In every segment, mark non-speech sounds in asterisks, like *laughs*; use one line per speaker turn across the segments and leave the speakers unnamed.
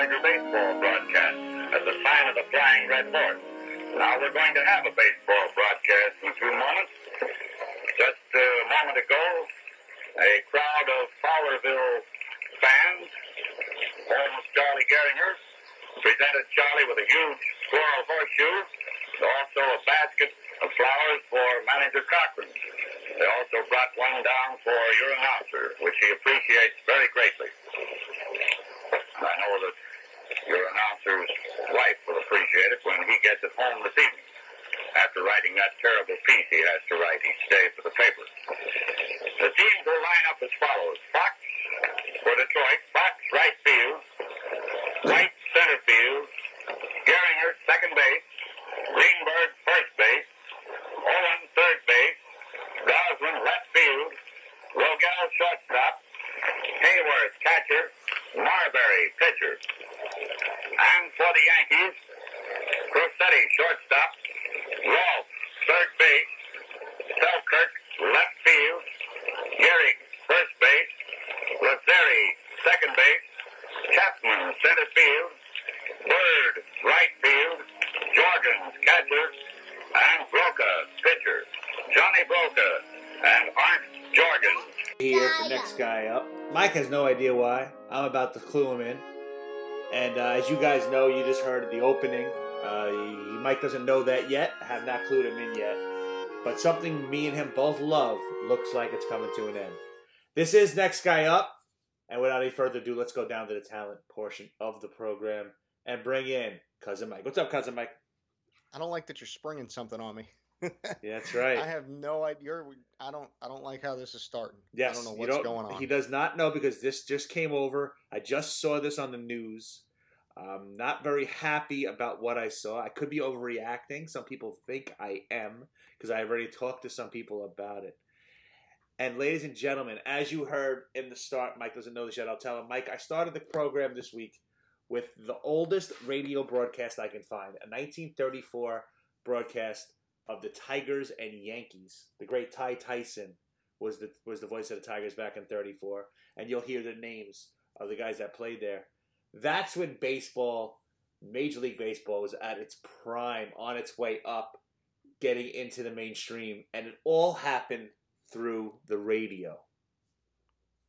Tiger baseball broadcast as a sign of the flying red horse. Now we're going to have a baseball broadcast in a few moments. Just a moment ago, a crowd of Fowlerville fans, of Charlie Gehringer, presented Charlie with a huge floral horseshoe, also a basket of flowers for manager Cochrane. They also brought one down for your announcer, which he appreciates very greatly. I know that your announcer's wife will appreciate it when he gets it home this evening after writing that terrible piece he has to write each day for the paper. The teams will line up as follows. Fox for Detroit, Fox right field, White center field, Gehringer second base, Greenberg first base, Owen third base, Goslin left field, Rogell shortstop, Hayworth catcher, Marberry pitcher. And for the Yankees, Crosetti shortstop, Rolfe third base, Selkirk left field, Gehrig first base, Lazzeri second base, Chapman center field, Byrd right field, Jorgens catcher, and Broaca pitcher. Johnny Broaca and Art Jorgens.
Here for next guy up. Mike has no idea why. I'm about to clue him in. And uh, as you guys know, you just heard the opening. Uh, Mike doesn't know that yet. I have not clued him in yet. But something me and him both love looks like it's coming to an end. This is next guy up. And without any further ado, let's go down to the talent portion of the program and bring in Cousin Mike. What's up, Cousin Mike?
I don't like that you're springing something on me. *laughs*
Yeah, that's right.
I have no idea. I don't. I don't like how this is starting.
Yes,
I don't know what's
don't-
going on.
He does not know because this just came over. I just saw this on the news. I'm not very happy about what I saw. I could be overreacting. Some people think I am because I've already talked to some people about it. And ladies and gentlemen, as you heard in the start, Mike doesn't know this yet. I'll tell him. Mike, I started the program this week with the oldest radio broadcast I can find, a 1934 broadcast of the Tigers and Yankees. The great Ty Tyson was the was the voice of the Tigers back in '34, and you'll hear the names of the guys that played there. That's when baseball, Major League Baseball, was at its prime, on its way up, getting into the mainstream, and it all happened through the radio.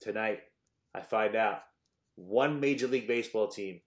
Tonight, I find out one Major League Baseball team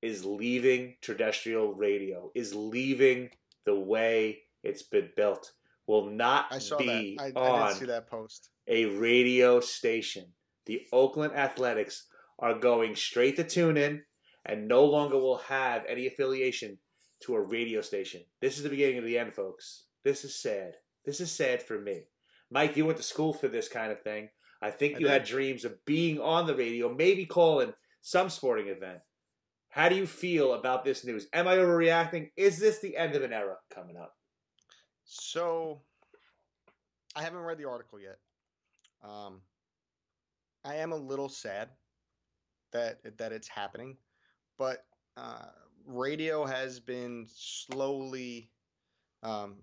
is leaving terrestrial radio, is leaving the way it's been built. Will not
I saw
be
that. I,
on
I did see that post.
a radio station. The Oakland Athletics are going straight to tune in and no longer will have any affiliation to a radio station. This is the beginning of the end, folks. This is sad. This is sad for me. Mike, you went to school for this kind of thing. I think
I
you had dreams of being on the radio, maybe calling some sporting event. How do you feel about this news? Am I overreacting? Is this the end of an era coming up?
So, I haven't read the article yet. Um, I am a little sad that that it's happening, but uh, radio has been slowly, um,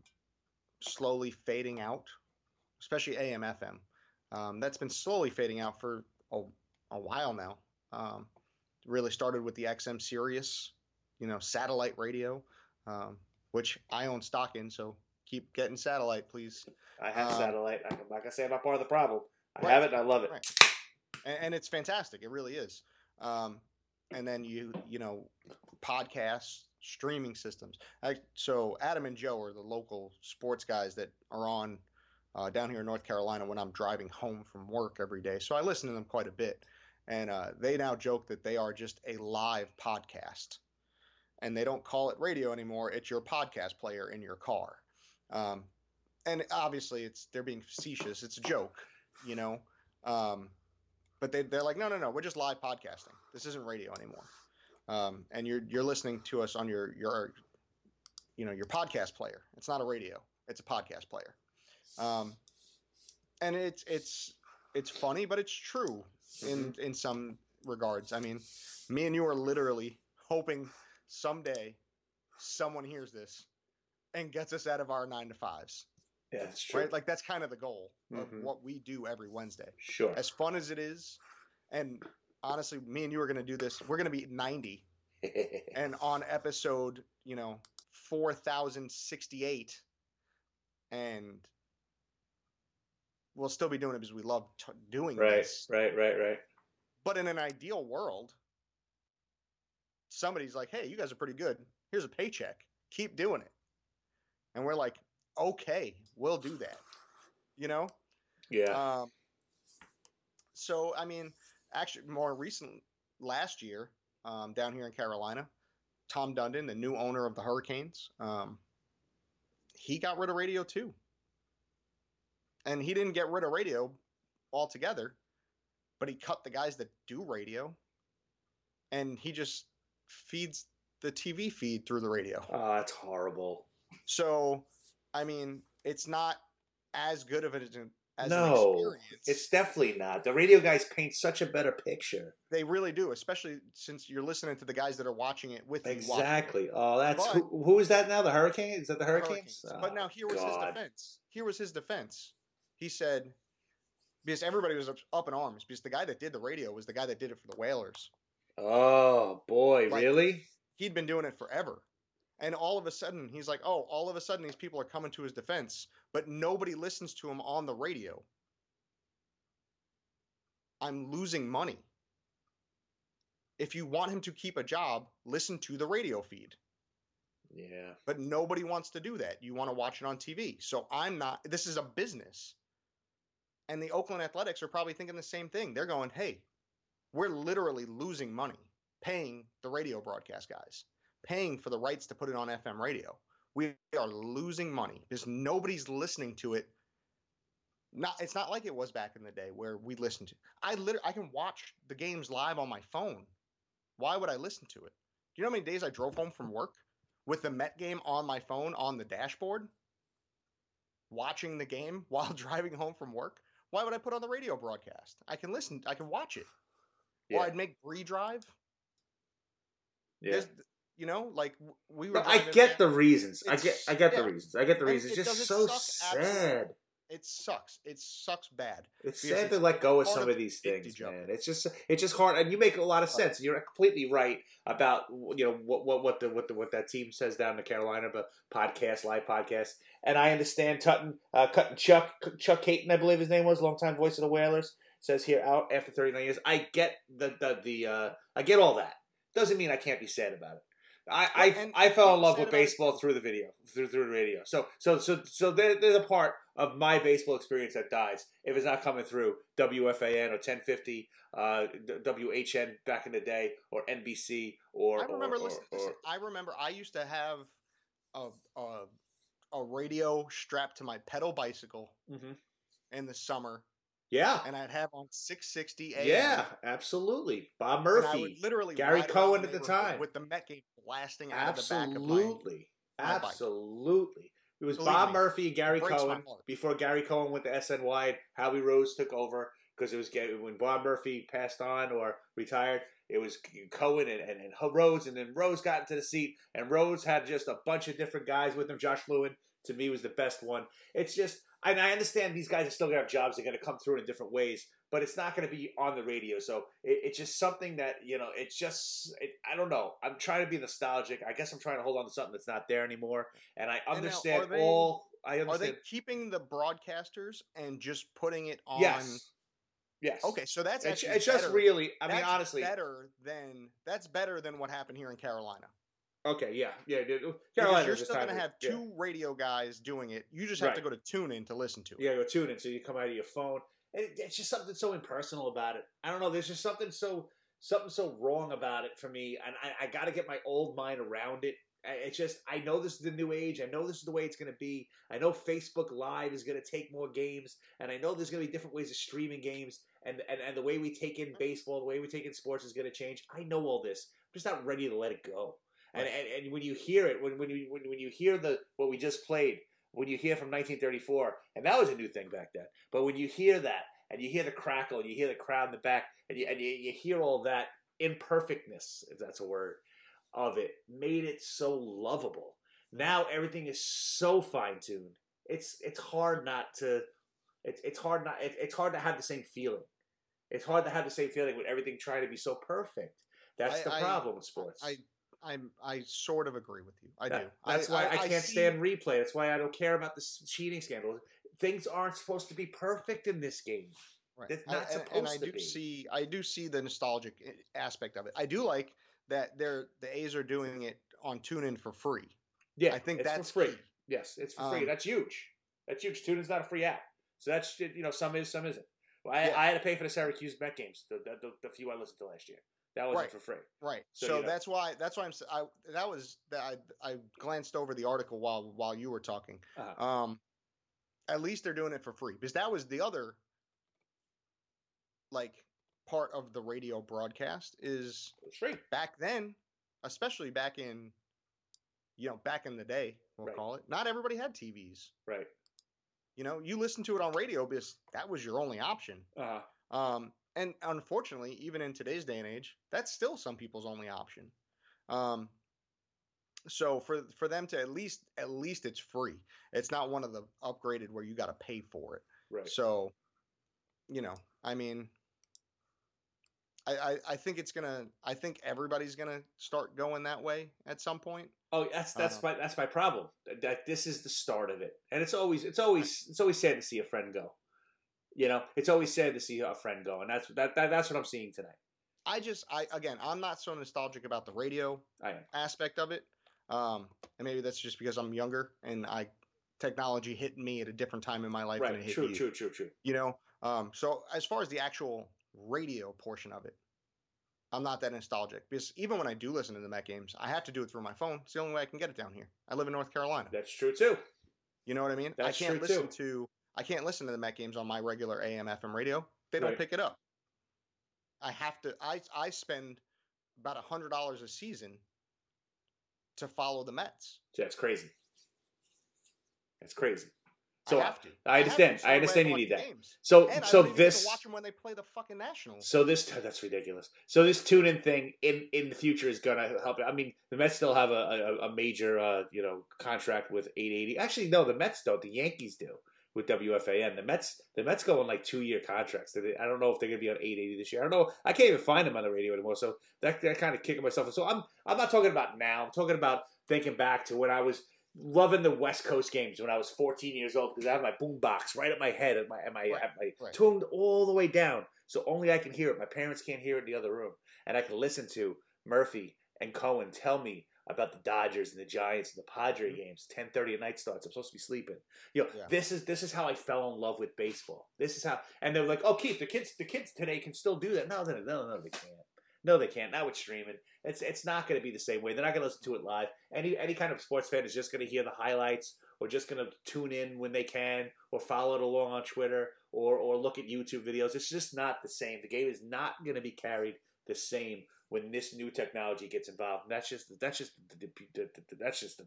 slowly fading out, especially AM FM. Um, that's been slowly fading out for a, a while now. Um, really started with the XM Sirius, you know, satellite radio, um, which I own stock in, so keep getting satellite, please.
I have
Um,
satellite. I'm not gonna say I'm not part of the problem. I
Right.
have it and I love it.
Right. and, and it's fantastic. It really is. Um, and then you you know podcasts, streaming systems. I, so Adam and Joe are the local sports guys that are on uh, down here in North Carolina when I'm driving home from work every day. So I listen to them quite a bit, and uh, they now joke that they are just a live podcast, and they don't call it radio anymore. It's your podcast player in your car. Um, and obviously, it's they're being facetious. It's a joke, you know. Um, but they they're like, no, no, no, we're just live podcasting. This isn't radio anymore. Um, and you're you're listening to us on your your you know your podcast player. It's not a radio. It's a podcast player. Um, and it's it's it's funny, but it's true in in some regards. I mean, me and you are literally hoping someday someone hears this and gets us out of our nine to fives.
Yeah, it's true.
Right? Like that's kind of the goal of
Mhm.
what we do every Wednesday
Sure.
as fun as it is, and honestly, me and you are going to do this. We're going to be 90 *laughs* and on episode, you know, 4068 and we'll still be doing it because we love t- doing
right,
this.
right, right, right.
But in an ideal world, somebody's like, "Hey, you guys are pretty good. Here's a paycheck. Keep doing it." And we're like, "Okay, we'll do that." You know?
Yeah.
Um, so I mean, actually, more recent last year, um, down here in Carolina, Tom Dundon, the new owner of the Hurricanes, um, he got rid of radio too, and he didn't get rid of radio altogether, but he cut the guys that do radio, and he just feeds the TV feed through the radio.
oh, that's horrible.
So, I mean, it's not as good of an as
No,
an experience.
It's definitely not. The radio guys paint such a better picture.
They really do, especially since you're listening to the guys that are watching it with you.
Exactly. Oh, that's
But-
who, who is that now? The Hurricane? Is that the Hurricanes?
Hurricanes. but
Oh,
now here was
God.
his defense. Here was his defense. He said, because everybody was up- up in arms, because the guy that did the radio was the guy that did it for the Whalers.
Oh boy,
Like-
really?
He'd been doing it forever. And all of a sudden, he's like, oh, all of a sudden, these people are coming to his defense, but nobody listens to him on the radio. I'm losing money. If you want him to keep a job, listen to the radio feed.
Yeah.
but nobody wants to do that. You want to watch it on TV. So I'm not, this is a business. And the Oakland Athletics are probably thinking the same thing. They're going, hey, we're literally losing money paying the radio broadcast guys, paying for the rights to put it on FM radio. We are losing money because nobody's listening to it. Not, it's not like it was back in the day where we listened to. I literally, I can watch the games live on my phone. Why would I listen to it? Do you know how many days I drove home from work with the Met game on my phone on the dashboard, watching the game *laughs* while driving home from work. Why would I put on the radio broadcast? I can listen, I can watch it. Or I'd make Bree drive.
Yeah.
There's, you know, like we were.
No, I get the reasons. I get. I get the reasons. I get the
And
reasons.
it
It's just so
absolutely.
sad.
It sucks. It sucks bad.
It's sad
it's
to let go of some
of
of these things, man. It's just it's just hard, and you make a lot of sense. You're completely right about you know what what what the what the what that team says down in Carolina about podcast, live podcast, and I understand Tutton, uh, Cutting Chuck Chuck Kaiton, I believe his name was, longtime voice of the Whalers, says here out after 39 years. I get the the the uh, I get all that. Doesn't mean I can't be sad about it. I, I,
and
I fell in love with baseball through the video through through the radio. So so so so there, there's a part of my baseball experience that dies if it's not coming through WFAN or 1050 uh, WHN back in the day or NBC or
I remember
or,
listening.
or-
listen, I remember I used to have a a, a radio strapped to my pedal bicycle
Mhm.
in the summer,
yeah
and I'd have on 660 AM.
yeah absolutely Bob Murphy
literally
Gary Cohen at the time.
with the Met game blasting out of the back of my.
absolutely
bike.
absolutely. It was
Believe
Bob
me,
Murphy and Gary
it breaks my
Cohen before Gary Cohen went to SNY. and Howie Rose took over because it was when Bob Murphy passed on or retired. It was Cohen and, and, and Rose, and then Rose got into the seat, and Rose had just a bunch of different guys with him. Josh Lewin, to me, was the best one. It's just, and I understand these guys are still gonna have jobs; they're gonna come through in different ways, but it's not gonna be on the radio. So it, it's just something that you know. It's just, it, I don't know. I'm trying to be nostalgic. I guess I'm trying to hold on to something that's not there anymore, and I understand
are they-
all. I
Are they keeping the broadcasters and just putting it on?
Yes. Yes.
Okay, so that's
It's, it's just really. I mean, honestly.
better than that's better than what happened here in Carolina.
Okay. Yeah. Yeah. dude.
Because
Carolina.
you're still going to have
yeah.
two radio guys doing it. You just have to go to tune in to listen to it.
Gotta go tune in, so you come out of your phone. It, it's just something so impersonal about it. I don't know. There's just something so something so wrong about it for me, and I, I got to get my old mind around it. It's just I know this is the new age. I know this is the way it's going to be. I know Facebook Live is going to take more games, and I know there's going to be different ways of streaming games, and, and and the way we take in baseball, the way we take in sports is going to change. I know all this. I'm just not ready to let it go. And and, and when you hear it, when when you when, when you hear the what we just played, when you hear from 1934, and that was a new thing back then. But when you hear that, and you hear the crackle, and you hear the crowd in the back, and you and you, you hear all that imperfectness, if that's a word, of it, made it so lovable. Now everything is so fine tuned. It's it's hard not to. It's it's hard not. It, it's hard to have the same feeling. It's hard to have the same feeling with everything trying to be so perfect. That's
I-
the
I-
problem with sports.
I I'm I sort of agree with you. I
That-
do.
That's why I, can't
see-
stand replay. That's why I don't care about the cheating scandals. Things aren't supposed to be perfect in this game.
Right.
It's
I-
not
and, and
supposed
I
to
do
be.
see I do see the nostalgic aspect of it. I do like that they're the A's are doing it on TuneIn for free.
Yeah,
I think
it's
that's
for free.
key.
Yes, it's for free.
Um,
That's huge. That's huge. TuneIn's not a free app, so that's you know some is, some isn't. Well, I,
Yeah.
I had to pay for the Syracuse Met games, the, the, the, the few I listened to last year. That wasn't
Right.
for free.
Right.
So,
So,
you know-
that's why that's why I'm I that was that I I glanced over the article while while you were talking.
Uh-huh.
Um at least they're doing it for free because that was the other like part of the radio broadcast is
It's free.
back then, especially back in you know, back in the day, we'll
Right.
call it. Not everybody had TVs.
Right.
You know, you listened to it on radio because that was your only option.
Uh,
Um, and unfortunately, even in today's day and age, that's still some people's only option. Um, so for for them to at least at least it's free. It's not one of the upgraded where you got to pay for it.
right.
So, you know, I mean, I, I I think it's gonna. I think everybody's gonna start going that way at some point.
Oh, that's that's
Uh,
my that's my problem. That- That this is the start of it, and it's always it's always it's always sad to see a friend go. You know, it's always sad to see a friend go, and that's that, that that's what I'm seeing tonight.
I just I again I'm not so nostalgic about the radio aspect of it. Um, and maybe that's just because I'm younger and I technology hit me at a different time in my life than it
Right.
hit
True.
you.
True. True. True.
You know, um, so as far as the actual radio portion of it, I'm not that nostalgic because even when I do listen to the Met games, I have to do it through my phone. It's the only way I can get it down here. I live in North Carolina.
That's true too.
You know what I mean?
That's
I can't
true,
listen
too.
to I can't listen to the Met games on my regular AM FM radio. They don't
Right.
pick it up. I have to I I spend about a hundred dollars a season to follow the Mets.
That's crazy. That's crazy. So I
have to.
I understand.
to,
I understand you need that.
games.
So
And
so
I don't even get
this
to watch them when they play the fucking Nationals.
so this *laughs* that's ridiculous. So this tune in thing in in the future is gonna help. I mean, the Mets still have a a, a major uh, you know contract with 880. Actually, no, the Mets don't. The Yankees do with WFAN. The Mets the Mets go on like two year contracts. I don't know if they're gonna be on 880 this year. I don't know. I can't even find them on the radio anymore. So that that kind of kicking myself. So I'm I'm not talking about now. I'm talking about thinking back to when I was loving the West Coast games when I was 14 years old because I have my boom box right at my head at my at my,
Right,
at my
right.
tuned all the way down, so only I can hear it. My parents can't hear it in the other room, and I can listen to Murphy and Cohen tell me about the Dodgers and the Giants and the Padre
Mhm.
games. 10:30 at night starts. I'm supposed to be sleeping. You know,
Yeah.
this is this is how I fell in love with baseball. This is how, and they're like, "Oh, Keith, the kids, the kids today can still do that." No, no, no, no, they can't. No, they can't. Now with streaming, it's it's not going to be the same way. They're not going to listen to it live. Any any kind of sports fan is just going to hear the highlights, or just going to tune in when they can, or follow it along on Twitter, or or look at YouTube videos. It's just not the same. The game is not going to be carried the same when this new technology gets involved. And that's just that's just that's just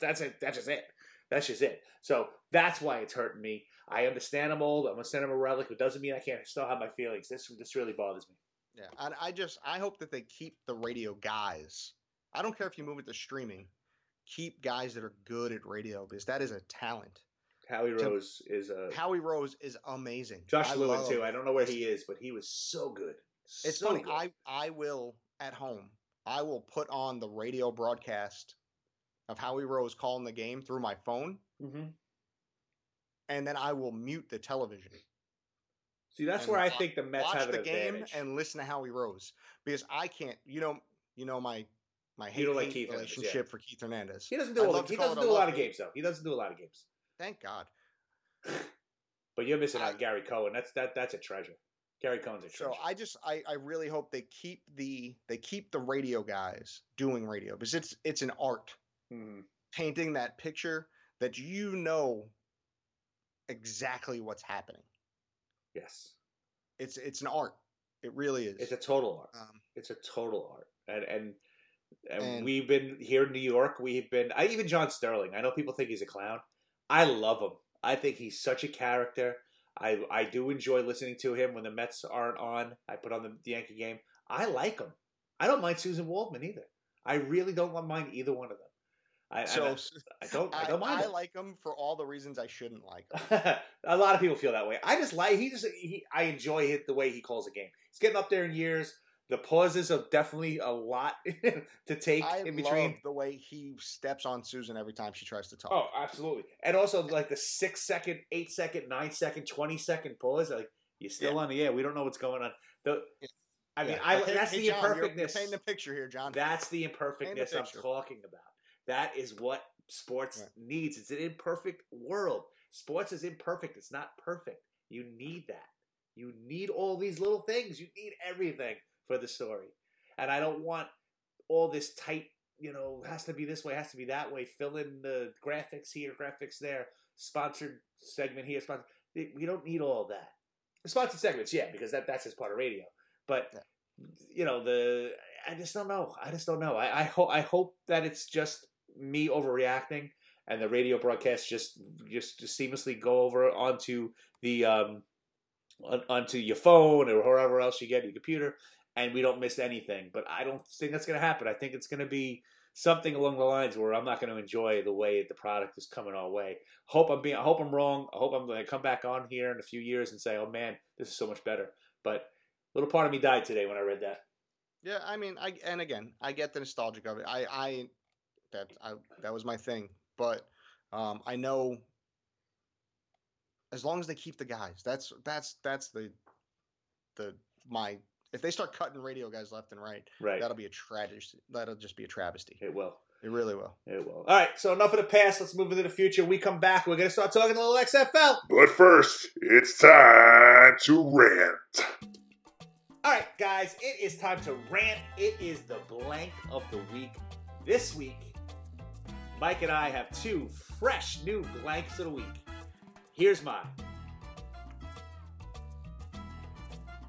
that's it. That's just it. That's just it. So that's why it's hurting me. I understand I'm old. I'm a sentimental relic. It doesn't mean I can't still have my feelings. This this really bothers me.
Yeah, and I just I hope that they keep the radio guys. I don't care if you move it to streaming. Keep guys that are good at radio because that is a talent.
Howie
To-
Rose is a
Howie Rose is amazing.
Josh
I
Lewin too. I don't know where he is, but he was so good.
It's
So
funny.
good.
I I will at home. I will put on the radio broadcast of Howie Rose calling the game through my phone,
Mhm.
and then I will mute the television.
See, that's where I think the Mets have an
the game
advantage.
and listen to Howie Rose because I can't. You know, you know my my hate,
like
hate
Keith Hernandez, yeah.
relationship for Keith Hernandez.
he doesn't do.
I'd
A, he doesn't do a lot of games though. He doesn't do a lot of games.
Thank God.
But you're missing out Gary Cohen. That's that. That's a treasure. Gary Cohen's a treasure.
So I just I, I really hope they keep the they keep the radio guys doing radio because it's it's an art
Mhm.
painting that picture that you know exactly what's happening.
Yes,
It's it's an art. It really is.
it's a total art.
um,
It's a total art, and and. And,
And-
we've been here in New York. We've been. I even John Sterling. I know people think he's a clown. I love him. I think he's such a character. I I do enjoy listening to him when the Mets aren't on. I put on the, the Yankee game. I like him. I don't mind Suzyn Waldman either. I really don't mind either one of them. I,
so
I, I don't. I don't mind.
I
him.
like them for all the reasons I shouldn't like them. *laughs*
a lot of people feel that way. I just like he just he. I enjoy it the way he calls a game. He's getting up there in years. The pauses are definitely a lot *laughs* to take
I
in
love
between.
the way he steps on Suzyn every time she tries to talk.
Oh, absolutely. And also like the six second, eight second, nine second, twenty second pause. Like you're still
Yeah.
on the air. We don't know what's going on. The,
Yeah.
I mean,
Yeah.
I
hey-
that's
hey,
the
John,
imperfectness.
You're, painting the picture here, John.
That's the imperfectness I'm talking about. That is what sports
Right.
needs. It's an imperfect world. Sports is imperfect. It's not perfect. You need that. You need all these little things. You need everything for the story. And I don't want all this tight, you know, has to be this way, has to be that way. Fill in the graphics here, graphics there, sponsored segment here, sponsored. We don't need all that. Sponsored segments, yeah, because that, that's just part of radio. But
Yeah.
you know, the I just don't know. I just don't know. I, I hope I hope that it's just me overreacting and the radio broadcasts just just, just seamlessly go over onto the um on, onto your phone or wherever else you get your computer and we don't miss anything. But I don't think that's going to happen. I think it's going to be something along the lines where I'm not going to enjoy the way the product is coming our way. Hope I'm being. I hope I'm wrong. I hope I'm going to come back on here in a few years and say, "Oh man, this is so much better." But a little part of me died today when I read that.
Yeah, I mean, I and again, I get the nostalgic of it. I, I that I that was my thing, but um, I know as long as they keep the guys, that's that's that's the the my if they start cutting radio guys left and right,
Right.
that'll be a tragedy. That'll just be a travesty.
It will.
It really will.
It will. All right. So enough of the past. Let's move into the future. We come back. We're going to start talking a little XFL.
But first, it's time to rant.
All right, guys. It is time to rant. It is the blank of the week. This week, Mike and I have two fresh new blanks of the week. Here's mine.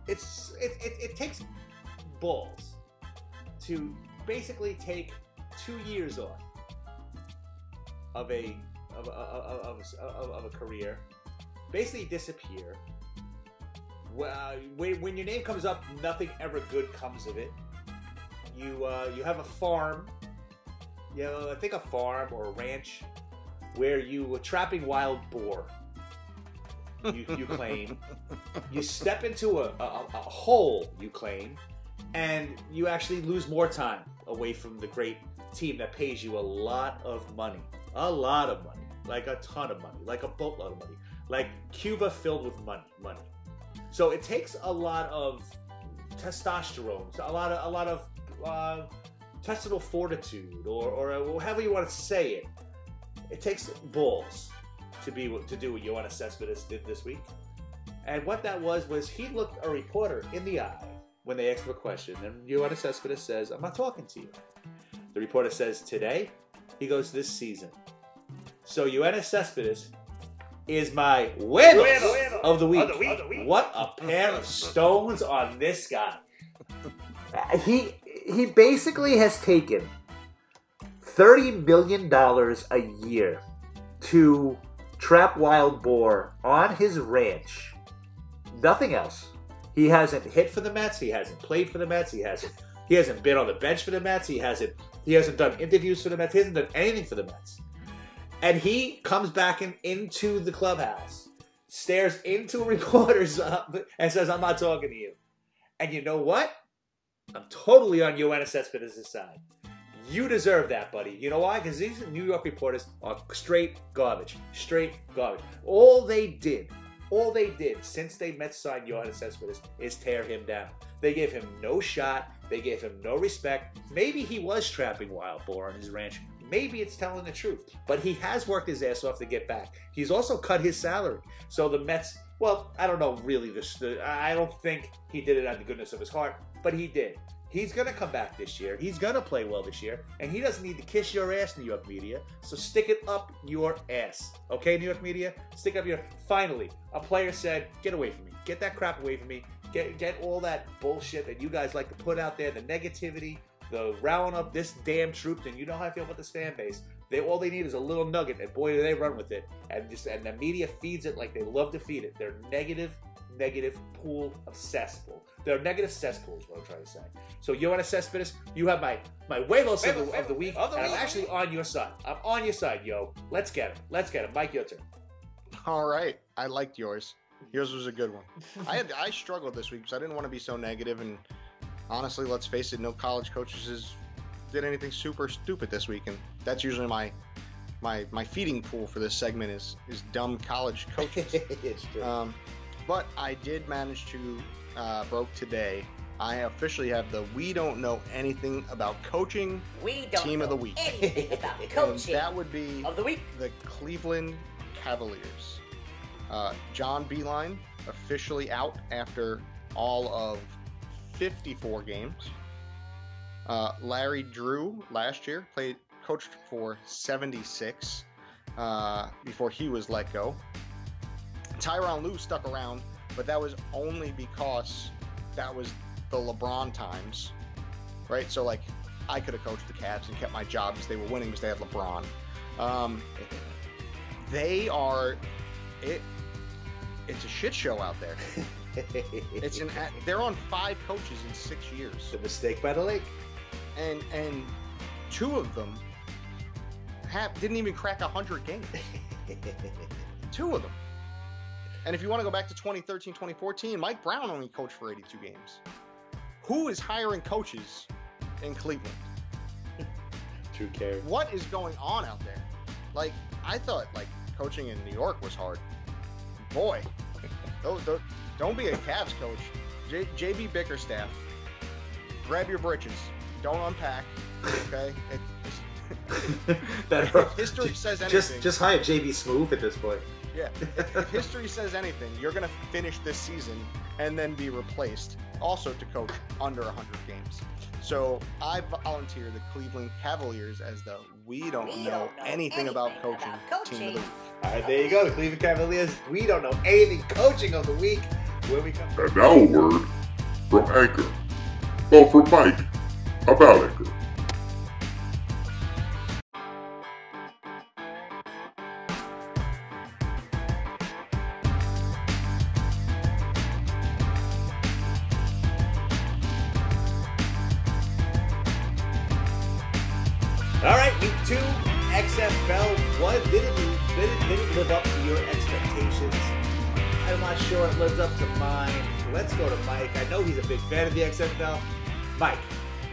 It's it, it, it takes balls to basically take two years off of a of a, of, a, of, a career, basically disappear. Well, when, when your name comes up, nothing ever good comes of it. You uh, you have a farm, you know, I think a farm or a ranch, where you were trapping wild boar. You, you claim you step into a, a, a hole, you claim, and you actually lose more time away from the great team that pays you a lot of money. A lot of money. Like a ton of money. Like a boatload of money. Like Cuba filled with money. Money. So it takes a lot of testosterone, a lot of a lot of uh, intestinal fortitude, or, or however you want to say it. It takes balls to be to do what Yoenis Cespedes did this week. And what that was was he looked a reporter in the eye when they asked him a question, and Yoenis Cespedes says, "I'm not talking to you." The reporter says, "Today," he goes, "This season." So Yoenis Cespedes is my huevos
Huevos
of the week.
of the week, of the week.
What a pair of stones on this guy. *laughs* He he basically has taken thirty million dollars a year to trap wild boar on his ranch. Nothing else. He hasn't hit for the Mets. He hasn't played for the Mets. He hasn't. He hasn't been on the bench for the Mets. He hasn't. He hasn't done interviews for the Mets. He hasn't done anything for the Mets. And he comes back in, into the clubhouse, stares into reporters *laughs* up, and says, "I'm not talking to you." And you know what? I'm totally on Yoenis Cespedes' side. You deserve that, buddy. You know why? Because these New York reporters are straight garbage. Straight garbage. All they did, all they did since they met signed Yoenis Cespedes is tear him down. They gave him no shot. They gave him no respect. Maybe he was trapping wild boar on his ranch. Maybe it's telling the truth. But he has worked his ass off to get back. He's also cut his salary. So the Mets, well, I don't know really this. I don't think he did it out of the goodness of his heart, but he did. He's going to come back this year. He's going to play well this year. And he doesn't need to kiss your ass, New York media. So stick it up your ass. Okay, New York media? Stick up your. Finally, a player said, get away from me. Get that crap away from me. Get, get all that bullshit that you guys like to put out there, the negativity, the rounding up this damn troops, and you know how I feel about this fan base. They all they need is a little nugget, and boy, do they run with it. And just and the media feeds it like they love to feed it. They're negative, negative pool cesspool. They're negative cesspools. What I'm trying to say. So you want to Cespedes? You have my my huevos of the, of the week,
Of the
and I'm actually on your side. I'm on your side, yo. Let's get him. Let's get him. Mike, your turn.
All right, I liked yours. Yours was a good one. I had I struggled this week because I didn't want to be so negative and honestly, let's face it, no college coaches is, did anything super stupid this week, and that's usually my my my feeding pool for this segment is is dumb college coaches. *laughs*
it's true.
um, but I did manage to uh, broke today. I officially have the we don't know anything about coaching,
We don't
Team of the week.
anything about *laughs* coaching
that would be
of the week.
the Cleveland Cavaliers. Uh, John Beilein officially out after all of 54 games. Uh, Larry Drew last year played coached for 76 uh, before he was let go. Tyronn Lue stuck around, but that was only because that was the LeBron times, right? So like, I could have coached the Cavs and kept my job because they were winning because they had LeBron. Um, they are it. It's a shit show out there. *laughs* It's an they're on five coaches in six years,
the mistake by the lake.
and and two of them have didn't even crack hundred games. *laughs* Two of them. And if you want to go back to 2013, 2014, Mike Brown only coached for 82 games. Who is hiring coaches in Cleveland? *laughs*
True care.
What is going on out there? Like, I thought like coaching in New York was hard. Boy, *laughs* don't, don't, don't be a Cavs coach. J, JB Bickerstaff, grab your britches. Don't unpack. Okay. It, *laughs*
that
history says anything,
just just hire JB Smoove at this point.
Yeah, if, if history says anything, you're going to finish this season and then be replaced, also to coach under 100 games. So I volunteer the Cleveland Cavaliers as the we don't,
We
know,
don't know
anything, about coaching,
about
team of the week.
All right, there you go. The Cleveland Cavaliers. We don't know anything. Coaching of the week. Where we come.
And now a word from Anchor. Well, from Mike about Anchor.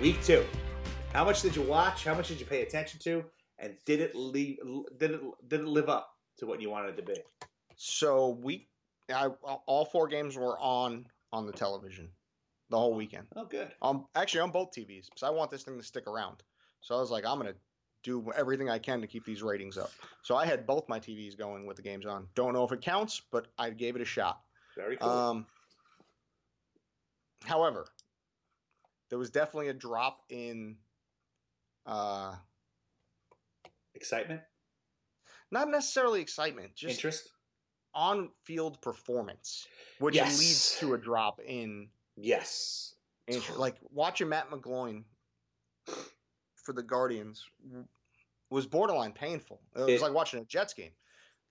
Week two. How much did you watch? How much did you pay attention to? And did it leave, did it did it live up to what you wanted it to be?
So we, I, all four games were on on the television the whole weekend.
Oh, good.
Um, actually on both TVs because I want this thing to stick around. So I was like, I'm gonna do everything I can to keep these ratings up. So I had both my TVs going with the games on. Don't know if it counts, but I gave it a shot.
Very cool.
Um, however, there was definitely a drop in, uh,
Excitement,
not necessarily excitement, just
interest.
on-field performance, which
Yes.
leads to a drop in
Yes.
interest. Like watching Matt McGloin for the Guardians was borderline painful. It was
It-
like watching a Jets game.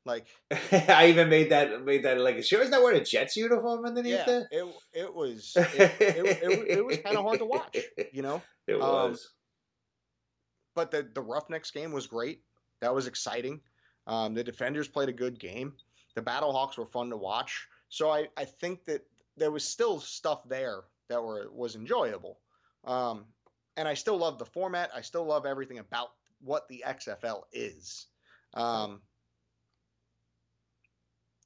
Like, *laughs*
I even made that made that like sure is not wearing a Jets uniform underneath
yeah,
there.
it it was *laughs* it, it, it, it was kind of hard to watch, you know.
It
Um,
was.
but the the Roughnecks game was great. That was exciting. Um, the defenders played a good game. The Battlehawks were fun to watch. So I, I think that there was still stuff there that were was enjoyable. Um, and I still love the format. I still love everything about what the XFL is. Um,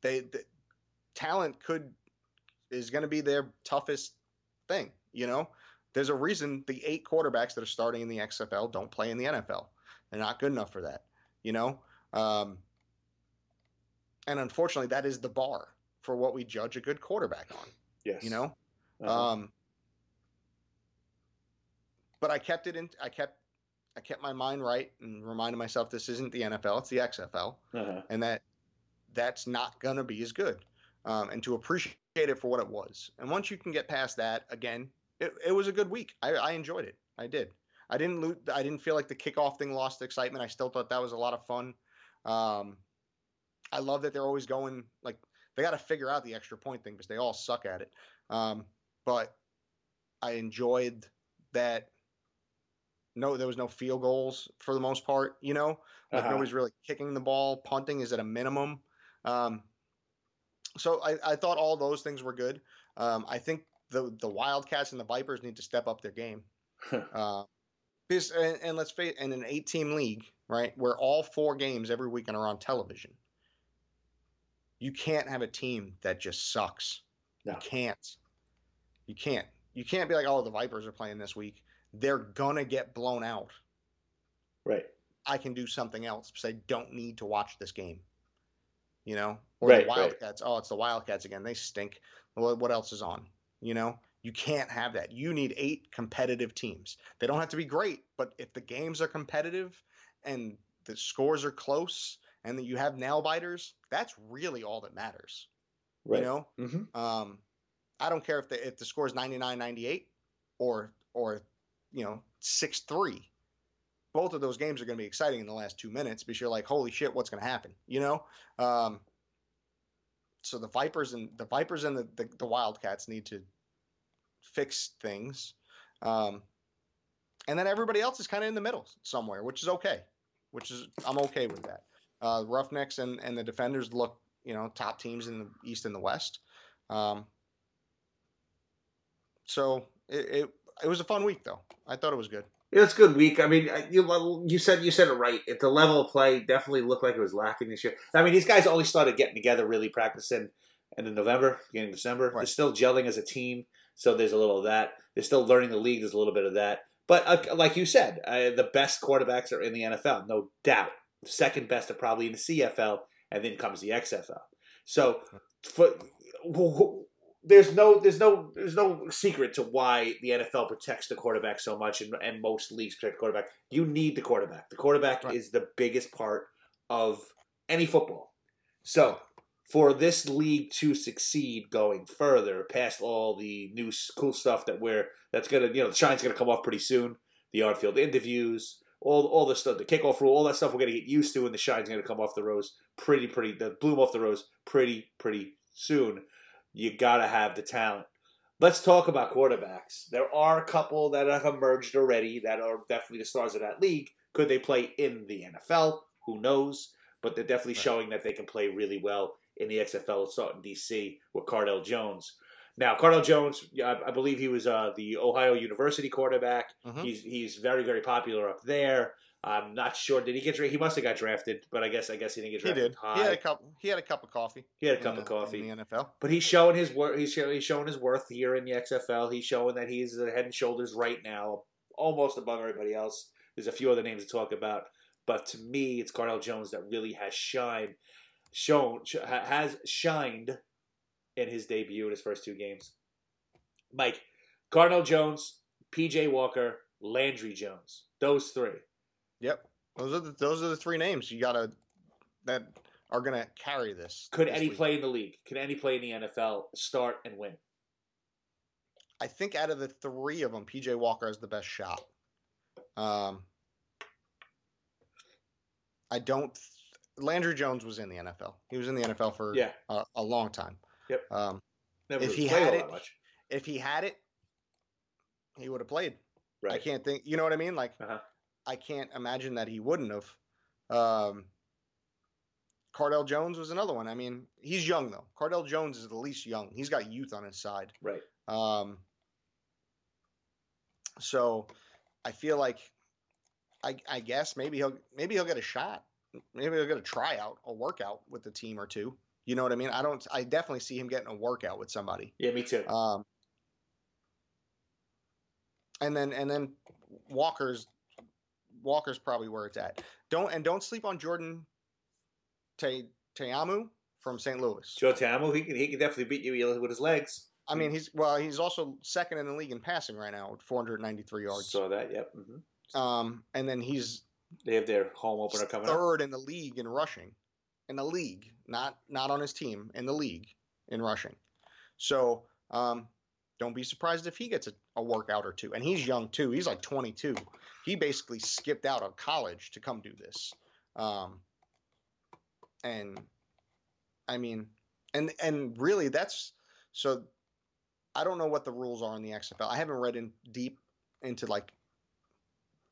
they the talent could is going to be their toughest thing. You know, there's a reason the eight quarterbacks that are starting in the XFL don't play in the NFL. They're not good enough for that, you know? Um, and unfortunately, that is the bar for what we judge a good quarterback on,
yes.
you know?
Uh-huh.
Um, but I kept it in, I kept, I kept my mind right and reminded myself this isn't the NFL, it's the XFL
Uh-huh.
and that that's not going to be as good. Um, and to appreciate it for what it was. And once you can get past that, again, it, it was a good week. I, I enjoyed it. I did. I didn't lose. I didn't feel like the kickoff thing lost excitement. I still thought that was a lot of fun. Um, I love that they're always going like they got to figure out the extra point thing because they all suck at it. Um, but I enjoyed that. No, there was no field goals for the most part. You know, like
Uh-huh.
nobody's really kicking the ball. Punting is at a minimum. Um, so I, I thought all those things were good. Um, I think the the Wildcats and the Vipers need to step up their game. uh, *laughs* because, and, and let's face, it, in an eight-team league, right, where all four games every weekend are on television, you can't have a team that just sucks.
No.
You can't. You can't. You can't be like, oh, the Vipers are playing this week. They're gonna get blown out.
right.
I can do something else because I don't need to watch this game. You know, or
Right,
the
right.
Wildcats. Oh, it's the Wildcats again. They stink. Well, what else is on? You know, you can't have that. You need eight competitive teams. They don't have to be great, but if the games are competitive and the scores are close and that you have nail biters, that's really all that matters.
Right.
You know,
hmm
um, I don't care if the if the score is 99-98 or or you know six three. Both of those games are going to be exciting in the last two minutes because you're like, holy shit, what's going to happen? You know. Um, so the Vipers and the Vipers and the, the, the Wildcats need to fix things, um, and then everybody else is kind of in the middle somewhere, which is okay. Which is I'm okay with that. Uh, Roughnecks and, and the Defenders look, you know, top teams in the East and the West. Um, so it, it it was a fun week though. I thought it was good.
Yeah, it's a good week. I mean, you you said you said it right. If the level of play definitely looked like it was lacking this year. I mean, these guys only started getting together, really practicing, and in November, beginning of December. They're still gelling as a team, so there's a little of that. They're still learning the league. There's a little bit of that. But uh, like you said, uh, the best quarterbacks are in the NFL, no doubt. The second best are probably in the CFL, and then comes the XFL. So, for, there's no there's no there's no secret to why the NFL protects the quarterback so much, and, and most leagues protect the quarterback. You need the quarterback. The quarterback
Right.
is the biggest part of any football. So, for this league to succeed going further, past all the new cool stuff that we're that's gonna you know the shine's gonna come off pretty soon. The on-field interviews, all all the stuff, the kickoff rule, all that stuff we're gonna get used to, and the shine's gonna come off the rose pretty pretty the bloom off the rose pretty pretty soon. You gotta have the talent. Let's talk about quarterbacks. There are a couple that have emerged already that are definitely the stars of that league. Could they play in the NFL? Who knows? But they're definitely
Right.
showing that they can play really well in the XFL, starting in DC with Cardale Jones. Now, Cardale Jones, I I believe he was uh, the Ohio University quarterback.
Mhm.
He's he's very very popular up there. I'm not sure. Did he get drafted? He must have got drafted, but I guess I guess he didn't get drafted.
He did.
high.
He had a cup. He had a cup of coffee.
He had a cup
in
of coffee.
in the NFL.
But he's showing his worth. He's, show, he's showing his worth here in the XFL. He's showing that he's the head and shoulders right now, almost above everybody else. There's a few other names to talk about, but to me, it's Cardale Jones that really has shined, shown sh- has shined in his debut in his first two games. Mike, Cardale Jones, PJ Walker, Landry Jones. Those three.
Yep. Those are the those are the three names you gotta that are gonna carry this.
Could
this
any
week.
play in the league? Could any play in the NFL start and win?
I think out of the three of them, PJ Walker has the best shot. Um, I don't. Landry Jones was in the NFL. He was in the NFL for
Yeah.
a, a long time.
Yep.
Um,
Never
If he had it-
much.
if he had it, he would have played. I can't think. You know what I mean? Like,
Uh-huh.
I can't imagine that he wouldn't have. Um, Cardale Jones was another one. I mean, he's young though. Cardale Jones is the least young. He's got youth on his side.
Right.
Um, so I feel like I, I guess maybe he'll maybe he'll get a shot. Maybe he'll get a tryout, a workout with the team or two. You know what I mean? I don't. I definitely see him getting a workout with somebody.
Yeah, me too.
Um, and then and then Walker's Walker's probably where it's at. Don't and don't sleep on Jordan Te, Ta'amu from St. Louis.
Joe Tamo, he can he can definitely beat you with his legs.
I mean, he's well, he's also second in the league in passing right now with 493 yards.
Saw that. Yep. hmm
Um, and then he's
They have their home opener coming up.
third in the league in rushing, in the league, not not on his team, in the league in rushing. So um, don't be surprised if he gets a, a workout or two. And he's young too. He's like 22. He basically skipped out of college to come do this. Um, and I mean, and and really that's so. I don't know what the rules are in the XFL. I haven't read in deep into like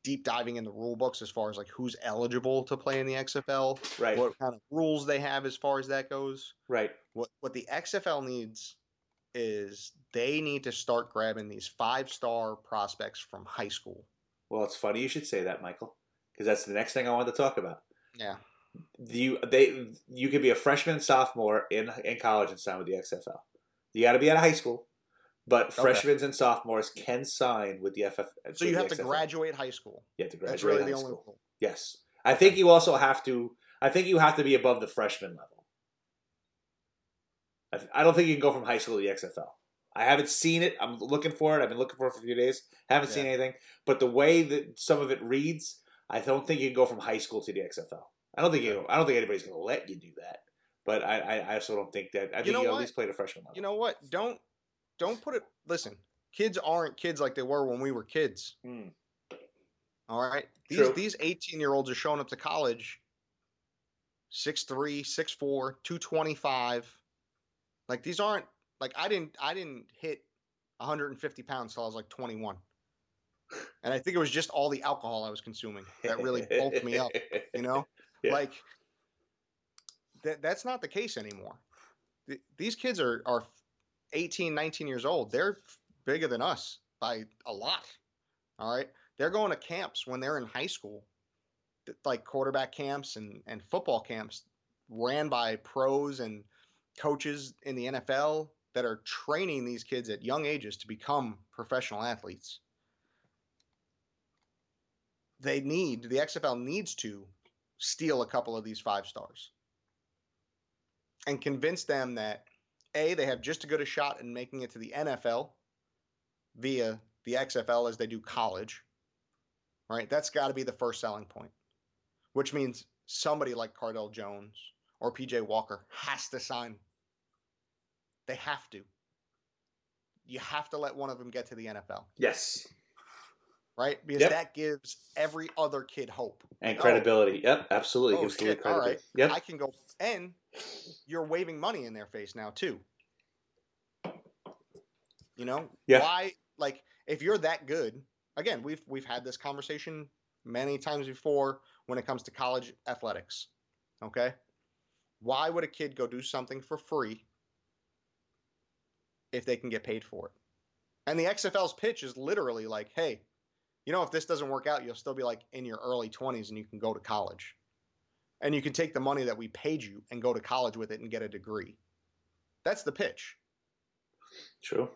deep diving in the rule books as far as like who's eligible to play in the XFL,
Right.
what kind of rules they have as far as that goes.
Right.
What what the XFL needs is they need to start grabbing these five star prospects from high school.
Well, it's funny you should say that, Michael, because that's the next thing I wanted to talk about.
Yeah.
You they you could be a freshman and sophomore in in college and sign with the XFL. You got to be out of high school, but
Okay.
freshmen and sophomores can sign with the FF.
So you have to
XFL.
graduate high school.
You have to graduate
That's really
high
the only
school.
rule.
Yes, I think you also have to. I think you have to be above the freshman level. I, don't think you can go from high school to the XFL. I haven't seen it. I'm looking for it. I've been looking for it for a few days. Haven't seen anything. But the way that some of it reads, I don't think you can go from high school to the XFL. I don't think you. I don't think anybody's going to let you do that. But I, I, I also don't think that. I think you,
know
at least play the freshman level.
You know what? Don't don't put it. Listen, kids aren't kids like they were when we were kids.
Hmm.
All right. These
True.
these 18 year olds are showing up to college 6'3, 6'4, 225. Like these aren't like I didn't I didn't hit 150 pounds till I was like 21. And I think it was just all the alcohol I was consuming that really bulked me up, you know? *laughs*
Yeah.
Like that that's not the case anymore. Th- these kids are are 18, 19 years old. They're bigger than us by a lot. All right. They're going to camps when they're in high school, like quarterback camps and, and football camps ran by pros and coaches in the NFL that are training these kids at young ages to become professional athletes. They need, the XFL needs to steal a couple of these five stars and convince them that A, they have just as good a shot in making it to the NFL via the XFL as they do college. Right? That's got to be the first selling point, which means somebody like Cardale Jones or PJ Walker has to sign. They have to. You have to let one of them get to the NFL,
yes,
right? Because
Yep.
that gives every other kid hope.
and
Oh.
credibility. Yep, absolutely.
Oh,
Gives the league
shit, all right.
Yep.
I can go, and you're waving money in their face now too. You know,
Yeah.
why? Like, if you're that good, again, we've we've had this conversation many times before when it comes to college athletics. Okay, why would a kid go do something for free if they can get paid for it? And the XFL's pitch is literally like, hey, you know, if this doesn't work out, you'll still be like in your early 20s and you can go to college and you can take the money that we paid you and go to college with it and get a degree. That's the pitch.
True,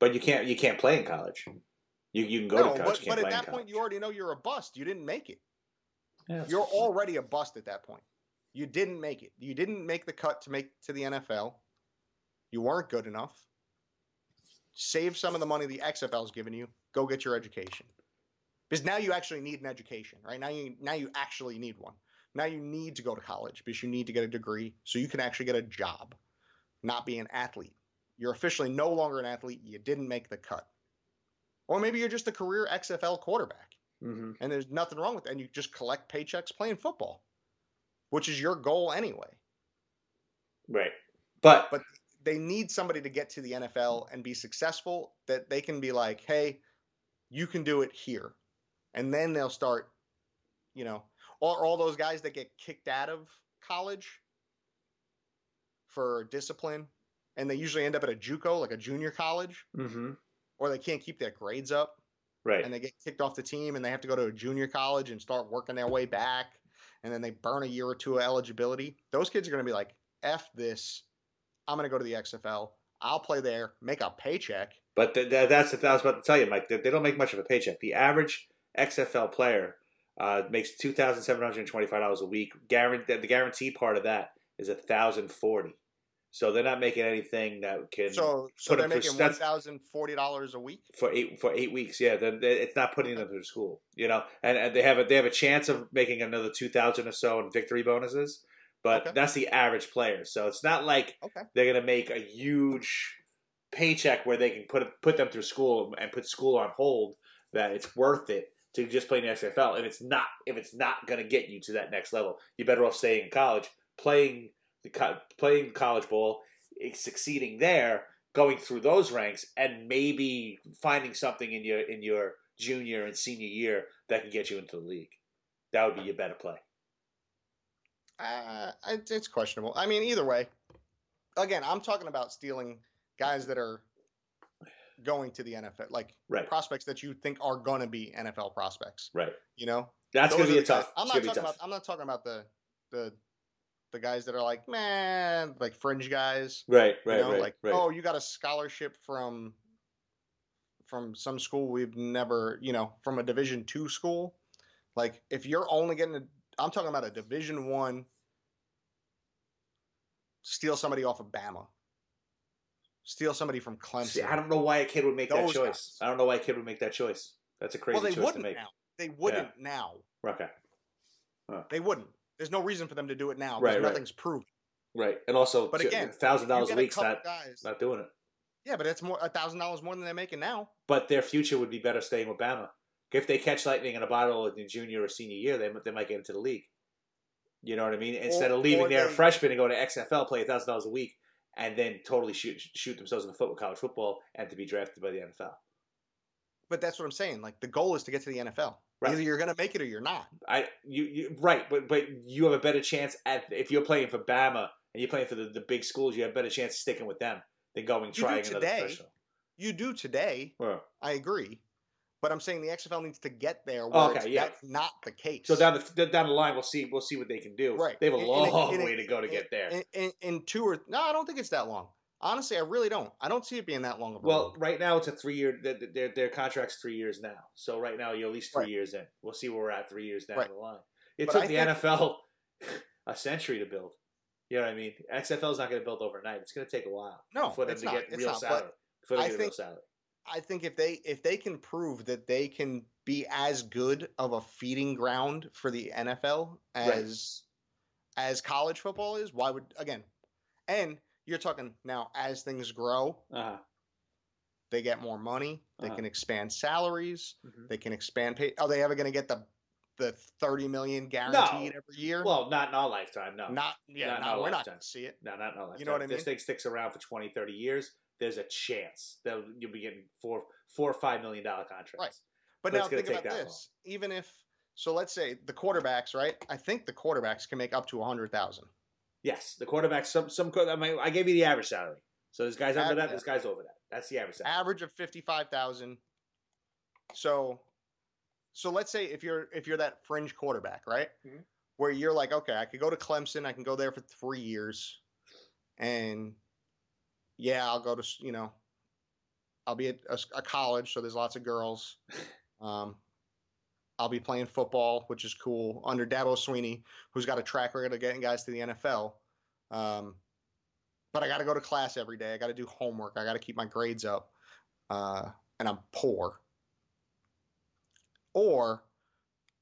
but you can't. You can't play in college. You you can go
no,
to college.
but,
you can't
but at
play
that point,
college.
you already know you're a bust. You didn't make it.
Yeah,
You're already a bust at that point. You didn't make it. You didn't make the cut to make to the NFL. You weren't good enough. Save some of the money the XFL's given you. Go get your education. Because now you actually need an education, right? Now you now you actually need one. Now you need to go to college because you need to get a degree so you can actually get a job, not be an athlete. You're officially no longer an athlete. You didn't make the cut. Or maybe you're just a career XFL quarterback
Mhm.
and there's nothing wrong with that. And you just collect paychecks playing football, which is your goal anyway.
Right, but,
But they need somebody to get to the NFL and be successful that they can be like, hey, you can do it here. And then they'll start, you know, or all those guys that get kicked out of college for discipline and they usually end up at a JUCO, like a junior college,
hmm
or they can't keep their grades up.
right.
and they get kicked off the team and they have to go to a junior college and start working their way back and then they burn a year or two of eligibility those kids are going to be like f this i'm going to go to the xfl i'll play there make a paycheck
But th- th- that's what I was about to tell you, Mike. They, don't make much of a paycheck. The average XFL player uh, makes two thousand seven hundred twenty-five dollars a week. Guaranteed, the guarantee part of that is a thousand forty. So they're not making anything that can
so so
put
they're making
that's-
$1040 a week
for eight for eight weeks. Yeah, then they- it's not putting them through school. You know, and, and they have a they have a chance of making another two thousand or so in victory bonuses. But
Okay.
that's the average player. So it's not like
okay
they're going to make a huge paycheck where they can put put them through school and put school on hold. That it's worth it to just play in the XFL. If it's not, if it's not going to get you to that next level, you're better off staying in college, playing co- playing college ball, eh, succeeding there, going through those ranks, and maybe finding something in your in your junior and senior year that can get you into the league. That would be your better play.
uh, it's, questionable i mean either way again i'm talking about stealing guys that are going to the NFL, like
Right.
prospects that you think are going to be NFL prospects.
Right.
You know,
That's gonna be a
guys-
tough.
I'm
it's
not talking
tough.
about. I'm not talking about the the the guys that are like man, like fringe guys.
Right,
You
right,
know,
right,
like
right.
oh, you got a scholarship from from some school we've never, you know, from a Division two school. Like if you're only getting, a, I'm talking about a Division one. Steal somebody off of Bama. Steal somebody from Clemson.
See, I don't know why a kid would make that choice.
guys.
I don't know why a kid would make that choice. That's a crazy
well, they
choice to
wouldn't
make.
now. They wouldn't now.
Okay.
They wouldn't. There's no reason for them to do it now
Right,
because
right.
nothing's proven.
Right. And also,
But again,
thousand dollars a week's not
guys.
not doing it.
Yeah, but it's more a thousand dollars more than they're making now.
But their future would be better staying with Bama. If they catch lightning in a bottle in junior or senior year, they they might get into the league. You know what I mean? Instead
Or-
of leaving their
they-
freshman and go to XFL, play thousand dollars a week, and then totally shoot shoot themselves in the foot with college football and to be drafted by the NFL.
But that's what I'm saying. Like the goal is to get to the NFL.
Right.
Either you're gonna make it or you're not.
I you, you right, but but you have a better chance at if you're playing for Bama and you're playing for the, the big schools, you have a better chance of sticking with them than going trying another professional.
You do today.
Well,
I agree. But I'm saying the XFL needs to get there. Where
Okay,
it's,
yeah.
that's not the case.
So down the down the line, we'll see we'll see what they can do.
Right.
They have a
In-
long
in
way to go to get there.
In, in, in two or no, I don't think it's that long. Honestly, I really don't. I don't see it being that long of a
Well,
road.
right now it's a three year. Their, their contract's three years now. So right now you're at least three
Right.
years in. We'll see where we're at three years down
Right.
the line. It
But
took
I
the
think-
NFL *laughs* a century to build. You know what I mean? XFL is not going to build overnight. It's going to take a while
No,
for them to
not.
get real
not,
salary. For them
I
to get real salary.
I think if they if they can prove that they can be as good of a feeding ground for the NFL as as college football is, why would again? And you're talking now as things grow,
Uh-huh.
they get more money, they
Uh-huh.
can expand salaries,
Mhm.
they can expand pay. Are they ever going to get the the 30 million guaranteed every year?
Well, not in our lifetime. No.
not yeah,
not
no, we're not
lifetime.
going to see it.
No, not in our lifetime.
You know what I
If this
mean?
thing sticks around for 20, 30 years, there's a chance that you'll be getting four, four or five million dollar contracts.
Right. But
But
now think about this. Even if so let's say the quarterbacks, right? I think the quarterbacks can make up to a 100,000.
Yes, the quarterback. Some some. I mean, I gave you the average salary. So there's guys under
Aver-
that. There's guys over that. That's the average salary.
average of 55,000. So so let's say if you're if you're that fringe quarterback, right?
Mhm.
Where you're like, okay, I could go to Clemson, I can go there for 3 years and yeah, I'll go to, you know, I'll be at a college, so there's lots of girls. *laughs* Um I'll be playing football, which is cool, under Dabo Swinney, who's got a track record of getting guys to the NFL. Um, but I got to go to class every day. I got to do homework. I got to keep my grades up. Uh, and I'm poor. Or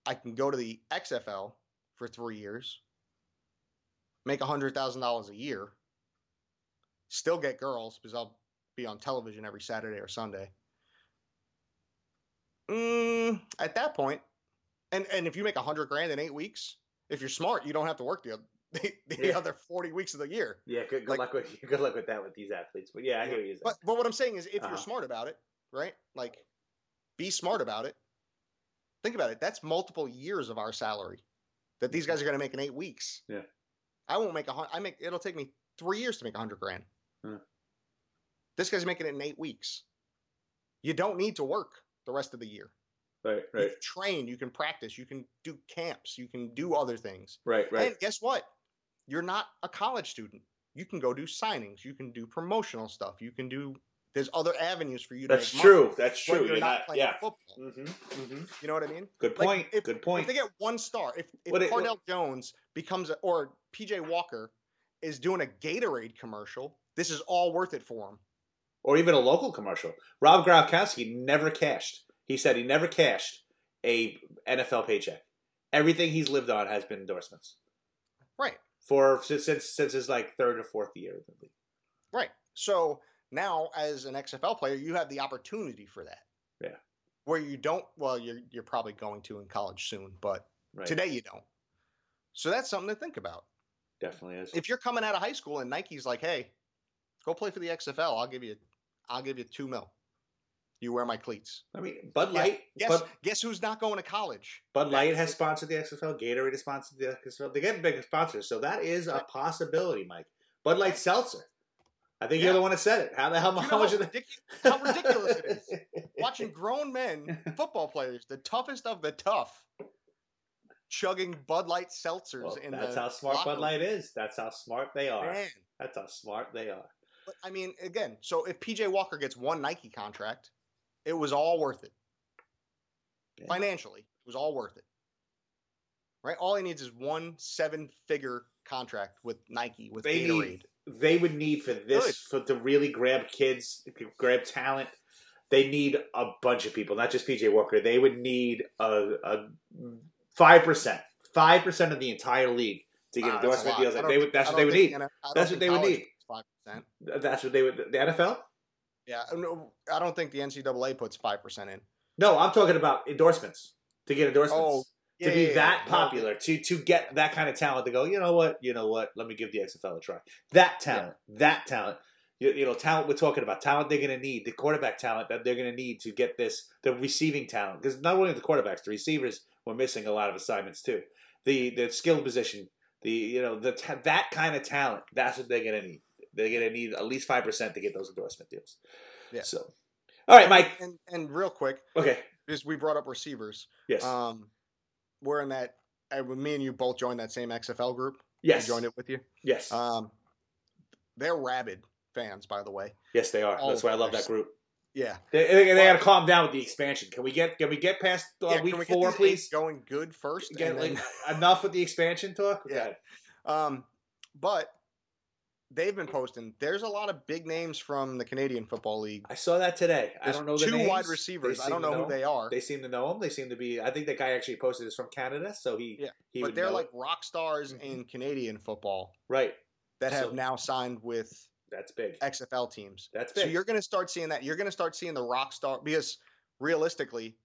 I can go to the XFL for three years, make $100,000 a year, still get girls because I'll be on television every Saturday or Sunday. Mm, at that point, and, and if you make a 100 grand in eight weeks, if you're smart, you don't have to work the, oth- *laughs* the, the
Yeah.
other 40 weeks of the year.
Yeah, good, good
Like-
luck with *laughs* good luck with that with these athletes. But yeah, I hear you.
But but what I'm saying is, if
Uh-huh.
you're smart about it, right? Like, be smart about it. Think about it. That's multiple years of our salary that these guys are going to make in eight weeks.
Yeah.
I won't make a hundred. I make it'll take me three years to make a hundred grand.
Hmm.
This guy's making it in eight weeks. You don't need to work the rest of the year.
right, right,
can train. You can practice. You can do camps. You can do other things.
right, right.
And guess what? You're not a college student. You can go do signings. You can do promotional stuff. You can do. There's other avenues for you to
That's true. That's true.
You're,
You're
not,
not.
playing
Yeah.
football.
Mm-hmm, mm-hmm.
You know what I mean?
Good
Like,
point.
if-
Good point.
If they get one star, if, if
What it-
Cardale Jones becomes a, or PJ Walker is doing a Gatorade commercial, this is all worth it for him.
Or even a local commercial. Rob Gronkowski never cashed. He said he never cashed a NFL paycheck. Everything he's lived on has been endorsements
Right.
for since since, since his like third or fourth year in the league.
Right. So now, as an XFL player, you have the opportunity for that.
Yeah.
Where you don't. Well, you're you're probably going to in college soon, but
Right.
today you don't. So that's something to think about.
Definitely is.
If you're coming out of high school and Nike's like, "Hey, go play for the XFL. I'll give you, I'll give you two mil. You wear my cleats."
I mean, Bud
Yeah.
Light.
Guess
Bud,
guess who's not going to college?
Bud Light has sponsored the XFL. Gatorade has sponsored the XFL. They get big sponsors, so that is a possibility, Mike. Bud Light Seltzer. I think
Yeah.
you're the one that said it. How the hell?
You
How much the
how ridiculous it is? *laughs* Watching grown men, football players, the toughest of the tough, chugging Bud Light seltzers
Well,
in
that's how smart Bud Light is. That's how smart they are.
Man.
That's how smart they are.
But I mean, again, so if PJ Walker gets one Nike contract, it was all worth it.
Yeah.
Financially, it was all worth it. Right? All he needs is one seven figure contract with Nike, with
They
Gatorade.
need they would need for this for to really grab kids, grab talent. They need a bunch of people, not just PJ Walker. They would need a five percent, five percent of the entire league to get
Wow, that's
endorsement deals. Like they would, that's what they would need.
the N- I don't
That's what they would need.
Five percent.
That's what they would. The NFL?
Yeah, no, I don't think the NCAA puts five percent in.
No, I'm talking about endorsements to get endorsements.
Oh,
to be
yeah,
that
yeah.
popular, to to get that kind of talent, to go, you know what, you know what, let me give the XFL a try. That talent, that talent, you, you know, talent we're talking about, talent they're going to need, the quarterback talent that they're going to need to get this, the receiving talent, because not only the quarterbacks, the receivers were missing a lot of assignments too. The the skill position, the you know the ta- that kind of talent, that's what they're going to need. They're going to need at least five percent to get those endorsement deals.
Yeah.
So, all right, Mike.
And and real quick,
Okay.
because we brought up receivers.
Yes.
Um, we're in that. uh, Me and you both joined that same XFL group.
yes.
I joined it with you.
Yes.
Um, they're rabid fans, by the way.
yes, they are.
all
That's why I love that group.
Yeah.
They, they, they got to calm down with the expansion. Can we get can we get past uh,
yeah
week
we
four, please?
Going good first.
Get
and
like, *laughs* enough with the expansion talk.
Yeah. Um, but they've been posting. There's a lot of big names from the Canadian Football League.
I saw that today. I don't know the
two
names.
wide receivers. I don't
to
know who they are,
They seem to know them. They seem to be. I think that guy actually posted this from Canada, so he
Yeah,
he
but they're
know
like
it.
rock stars
Mhm.
in Canadian football
right.
that have
So-
now signed with
That's big.
XFL teams.
That's big.
So you're going to start seeing that. You're going to start seeing the rock star because realistically,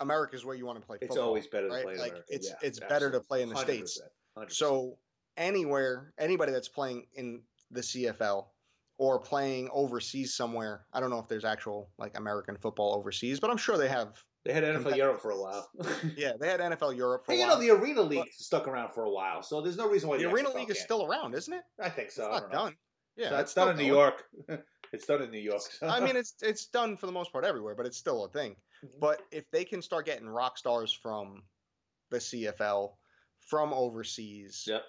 America's where you want to play
it's
football.
always better to play in
like
America.
it's
Yeah,
it's better to play in the states.
100%, 100%.
So anywhere, anybody that's playing in the CFL or playing overseas somewhere, I don't know if there's actual like American football overseas, but I'm sure they have.
they had NFL Europe for a while. *laughs*
Yeah, they had NFL Europe for
Hey,
a while.
you know the Arena League stuck around for a while, so there's no reason why
the
the,
Arena
XFL
League is
can't.
still around, isn't it?
I think so.
It's
I
not done. Yeah,
So *laughs* it's done in New. York. it's done in New York.
I mean, it's it's done for the most part everywhere, but it's still a thing.
Mhm.
But if they can start getting rock stars from the CFL, from overseas,
Yep.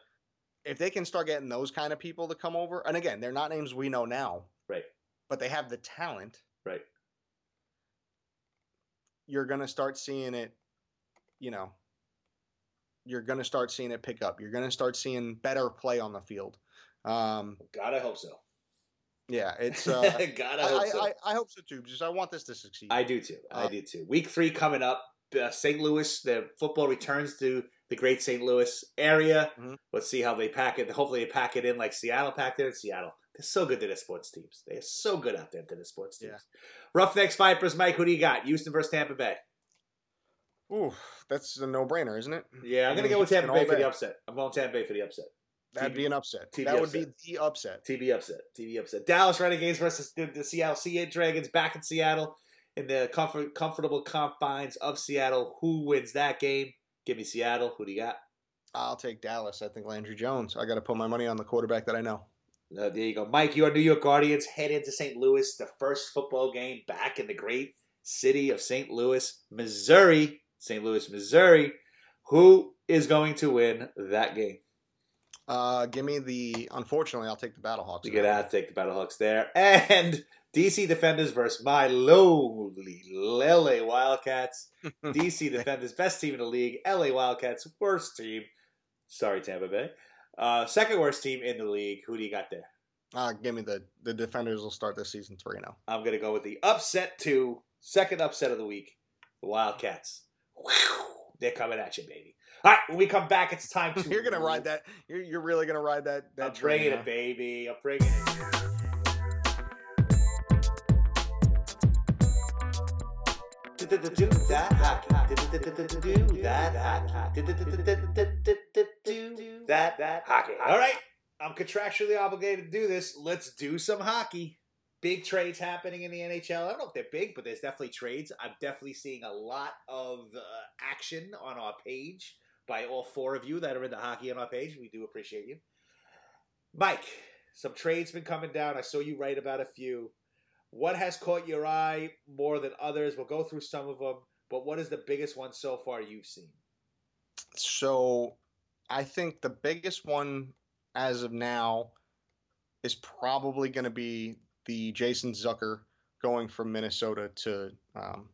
If they can start getting those kind of people to come over, and again, they're not names we know now,
Right.
But they have the talent.
Right.
You're gonna start seeing it, you know. You're gonna start seeing it pick up. You're gonna start seeing better play on the field. Um,
God, I hope so.
yeah, it's. Uh, *laughs*
God,
I,
I hope
I,
so.
I, I hope so too, because I want this to succeed.
I do too. I
Uh,
do too. Week three coming up. Uh, St. Louis, the football returns to the great St. Louis area.
Mhm.
Let's see how they pack it. Hopefully, they pack it in like Seattle packed it in Seattle. They're so good to their sports teams. They are so good out there to their sports teams.
Yeah.
Roughnecks Vipers, Mike. Who do you got? Houston versus Tampa Bay.
Ooh, that's a no-brainer, isn't it?
Yeah, I'm gonna go with Tampa Bay for the upset. I'm going Tampa Bay for the upset.
That'd
TB
be an upset.
TB
that would be the upset.
TV upset. TV upset. Dallas Renegades versus the, the Seattle Sea Dragons back in Seattle in the comfort, comfortable confines of Seattle. Who wins that game? Give me Seattle. Who do you got?
I'll take Dallas. I think Landry Jones. I got to put my money on the quarterback that I know.
Uh, there you go. Mike, your New York Guardians head into St. Louis, the first football game back in the great city of St. Louis, Missouri. St. Louis, Missouri. Who is going to win that game?
Uh, give me the. Unfortunately, I'll take the Battlehawks.
You
in
get
that
out, take the Battlehawks there. And DC Defenders versus my lowly LA Wildcats. *laughs* DC Defenders, best team in the league. LA Wildcats, worst team. Sorry, Tampa Bay. Uh, second worst team in the league. Who do you got there?
Uh, give me the the defenders. Will start this season three now.
I'm going to go with the upset two, second upset of the week. The Wildcats. Whew, they're coming at you, baby. All right, when we come back, it's time *laughs* to.
You're gonna ride that. You're, you're really gonna ride that that
I'm
train.
bringing
huh?
it, baby. I'm bringing it. Do that. Do that. Do that hockey. All right, I'm contractually obligated to do this. Let's do some hockey. Big trades happening in the NHL. I don't know if they're big, but there's definitely trades. I'm definitely seeing a lot of uh, action on our page by all four of you that are in the hockey on our page. We do appreciate you. Mike, Some trades been coming down. I saw you write about a few. What has caught your eye more than others? We'll go through some of them, but what is the biggest one so far you've seen?
So I think the biggest one as of now is probably going to be the Jason Zucker going from Minnesota to um,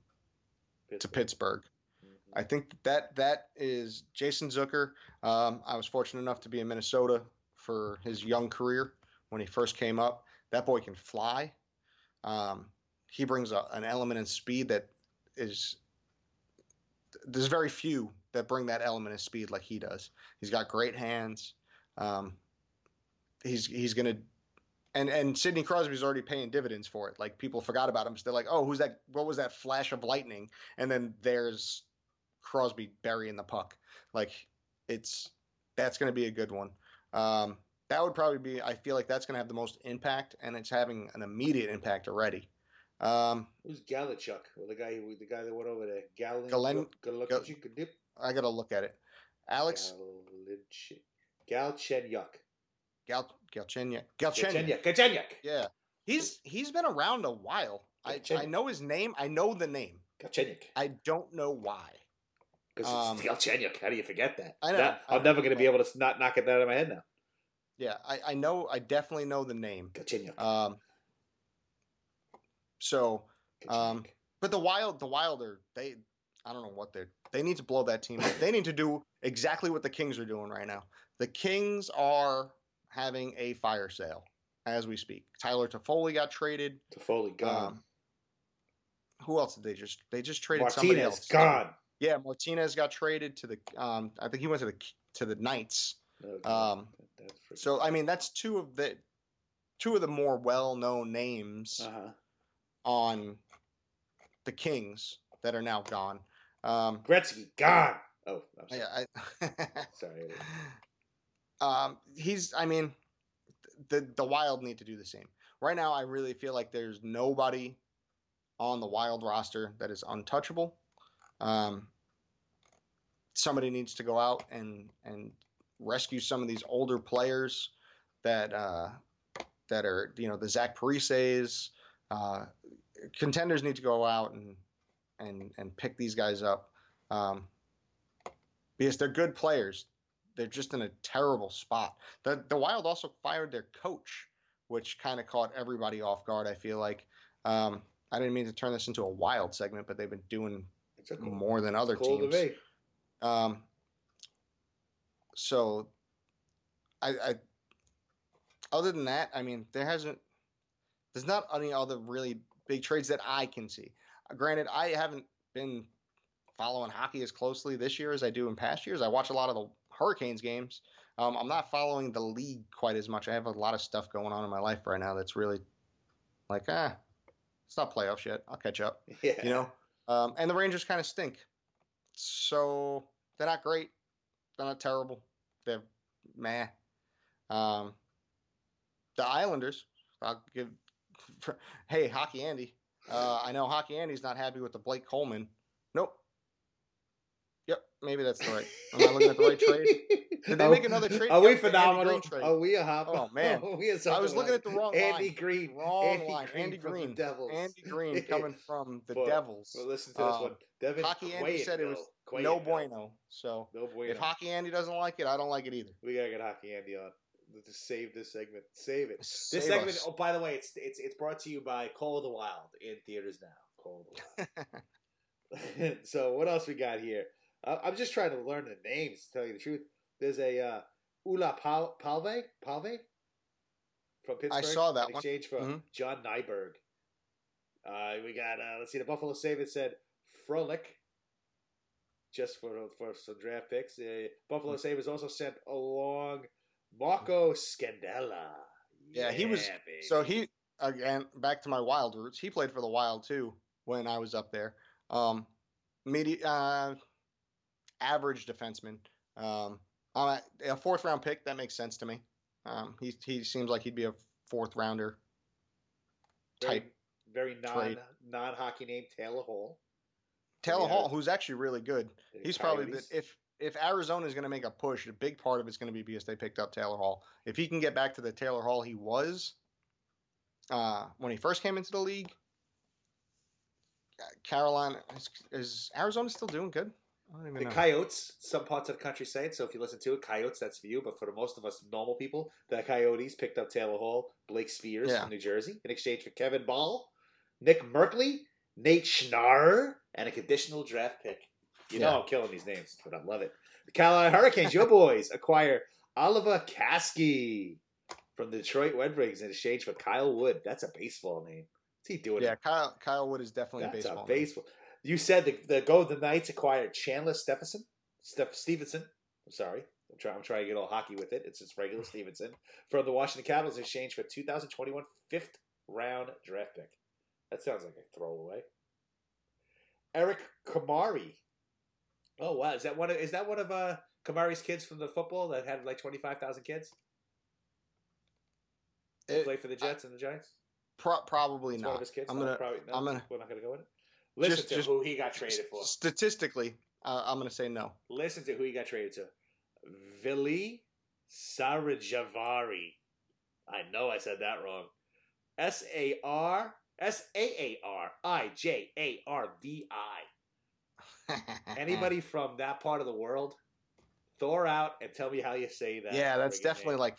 to Pittsburgh.
Mhm.
I think that that is Jason Zucker. Um, I was fortunate enough to be in Minnesota for his young career when he first came up. That boy can fly. Um, he brings a, an element in speed that is there's very few that bring that element of speed like he does. He's got great hands. Um, he's he's gonna and and Sidney Crosby's already paying dividends for it. Like people forgot about him. So they're like, oh, who's that? What was that flash of lightning? And then there's Crosby burying the puck. Like it's that's to be a good one. Um, that would probably be. I feel like that's going to have the most impact, and it's having an immediate impact already. Um,
Who's Galachuk? Well, the guy who the guy that went over there. Galen
Galen-
Galachuk.
I got to look at it. Alex
Galchenyuk.
Gal Galchenyuk. Galchenyuk.
Galchenyuk.
Yeah, he's he's been around a while. I, I know his name. I know the name.
Galchenyuk.
I don't know why.
Because
Um,
it's Galchenyuk. How do you forget that?
I know,
That-
I
I'm never going to be able to not knock it out of my head now.
Yeah, I, I know. I definitely know the name.
Galchenyuk.
Um, so, um, but the Wild, the Wilder, they. I don't know what they're. They need to blow that team. up. They need to do exactly what the Kings are doing right now. The Kings are having a fire sale as we speak. Tyler Toffoli got traded.
Toffoli gone.
Um, who else did they just? They just traded somebody
Martinez
else.
gone.
Yeah, Martinez got traded to the. Um, I think he went to the to the Knights.
No,
Um,
That- that's freaking-
so I mean, that's two of the two of the more well-known names
uh-huh.
on the Kings that are now gone. Um,
Gretzky gone. Oh, I'm sorry.
yeah, I, *laughs*
sorry.
um, he's. I mean, the the Wild need to do the same. Right now, I really feel like there's nobody on the Wild roster that is untouchable. Um, somebody needs to go out and and rescue some of these older players that uh, that are you know the Zach Parises. Uh, contenders need to go out and and and pick these guys up um, because they're good players. They're just in a terrible spot. The the Wild also fired their coach, which kind of caught everybody off guard. I feel like. Um, I didn't mean to turn this into a wild segment, but they've been doing
It's a cool,
more than other
cool
teams. Um, so, I, I, other than that, I mean, there hasn't, there's not any other really big trades that I can see. Uh, granted, I haven't been following hockey as closely this year as I do in past years. I watch a lot of the Hurricanes games. Um, I'm not following the league quite as much. I have a lot of stuff going on in my life right now that's really like, ah, it's not playoffs yet. I'll catch up *laughs*
Yeah.
you know. Um, and the Rangers kind of stink, so they're not great. They're not terrible. They're meh. Um, the Islanders, I'll give. *laughs* hey, Hockey Andy. Uh, I know Hockey Andy's not happy with the Blake Coleman. Nope. Yep, maybe that's the right. Am I looking at the right *laughs* trade? Did they
Are-
make another trade?
Are we phenomenal?
Trade.
Are we a hop?
Oh, man. *laughs*
we are
I was looking at the wrong
Andy
line.
Green.
Wrong
Andy
line.
Green
Andy
from
Green.
The Devils.
Andy Greene coming from the
For-
Devils.
Well, listen to this
Um,
one. Devin
Hockey Andy said it was
Quayenville.
no bueno. So
No bueno.
if Hockey Andy doesn't like it, I don't like it either.
we gotta get Hockey Andy on. To save this segment. Save it. This
Save
segment.
us.
Oh, by the way, it's it's it's brought to you by Call of the Wild in theaters now. Call of the Wild. *laughs* *laughs* so what else we got here? Uh, I'm just trying to learn the names. To tell you the truth, there's a uh, Ula Pal- Palve Palve from Pittsburgh.
I saw that
in
one.
exchange for
Mhm.
John Nyberg. Uh, we got uh, let's see the Buffalo Save it said Frolik. Just for for some draft picks, uh, Buffalo Sabres also sent along Marco Scandella.
Yeah, he was-
baby.
So he again back to my Wild roots. He played for the Wild too when I was up there. Um, medi- uh, average defenseman. Um, uh, a fourth round pick that makes sense to me. Um, he he seems like he'd be a fourth rounder
very,
type.
very non
trade.
non hockey name Taylor Hall.
Taylor
Yeah.
Hall, who's actually really good. He's probably the, if if Arizona is going to make a push, a big part of it's going to be because they picked up Taylor Hall. If he can get back to the Taylor Hall he was uh, when he first came into the league, uh, Carolina is, is Arizona still doing good? I don't even
The
know.
Coyotes, some parts of the country say it. So if you listen to it, Coyotes, that's for you. But for the most of us normal people, the Coyotes picked up Taylor Hall, Blake Speers
Yeah.
from New Jersey in exchange for Kevin Bahl, Nick Merkley, Nate Schnarr, and a conditional draft pick. You know
Yeah.
I'm killing these names, but I love it. The Carolina Hurricanes, your boys, *laughs* acquire Oliwer Kaski from the Detroit Red Wings in exchange for Kyle Wood. That's a baseball name. What's he doing?
yeah, Kyle Kyle Wood is definitely
That's
a baseball.
a
name.
baseball. You said the, the Golden Knights acquired Chandler Stephenson, Steph Stevenson. I'm sorry, I'm trying. I'm trying to get all hockey with it. It's just regular *laughs* Stevenson from the Washington Capitals in exchange for 2021 fifth round draft pick. That sounds like a throwaway. Eric Comrie. Oh wow, is that one? Of, is that one of uh, Kamari's kids from the football that had like 25,000 kids?
It-
play for the Jets and the Giants.
Pro- probably
It's one of
not.
his kids.
I'm gonna-
probably, no,
I'm gonna-
We're not gonna go with it. Listen
Just-
to
just-
who he got traded for.
Statistically, uh, I'm to say no.
Listen to who he got traded to. Vili Sarajavari. I know I said that wrong. S A R S A A R I J A R V I. *laughs* Anybody from that part of the world? Thor out and tell me how you say that.
yeah, that's definitely
name.
like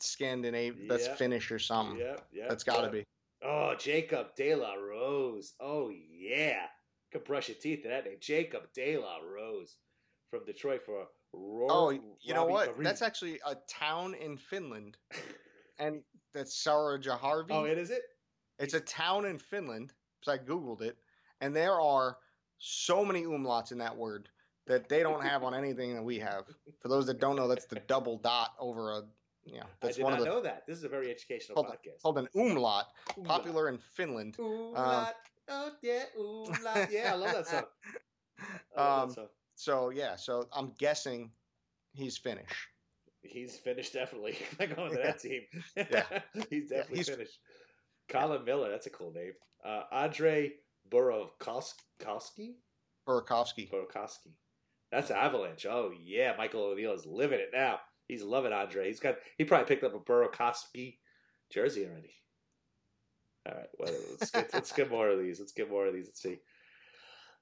Scandinavian. That's
Yep.
Finnish or something.
Yeah, yeah.
That's got to
yep.
be.
Oh, Jacob De La Rose. Oh yeah, could brush your teeth to that name. Jacob De La Rose from Detroit for Ro-
Oh, you know what?
Farid.
That's actually a town in Finland, and that's Sarajaharvi.
Oh, it is it.
It's a town in Finland. Because I googled it, and there are so many umlauts in that word that they don't have on anything that we have. For those that don't know, that's the double dot over a. You know,
I
that's
did
one
not
of the
know that. This is a very educational
on.
podcast.
called an umlaut,
Umlaut.
popular in Finland.
Umlaut. oh yeah, umlaut. Yeah, I love that song. *laughs* Love
Um,
that song.
So yeah, so I'm guessing he's Finnish.
He's finished definitely. I'm going to that team.
Yeah. *laughs*
he's definitely
he's-
finished. Colin Miller, that's a cool name. Uh, Andre Burakovsky.
Burakovsky.
Burakovsky. That's Avalanche. Oh yeah, Michael O'Neill is living it now. He's loving Andre. He's got. He probably picked up a Burakovsky jersey already. All right, well, let's get let's get more of these. Let's get more of these. Let's see.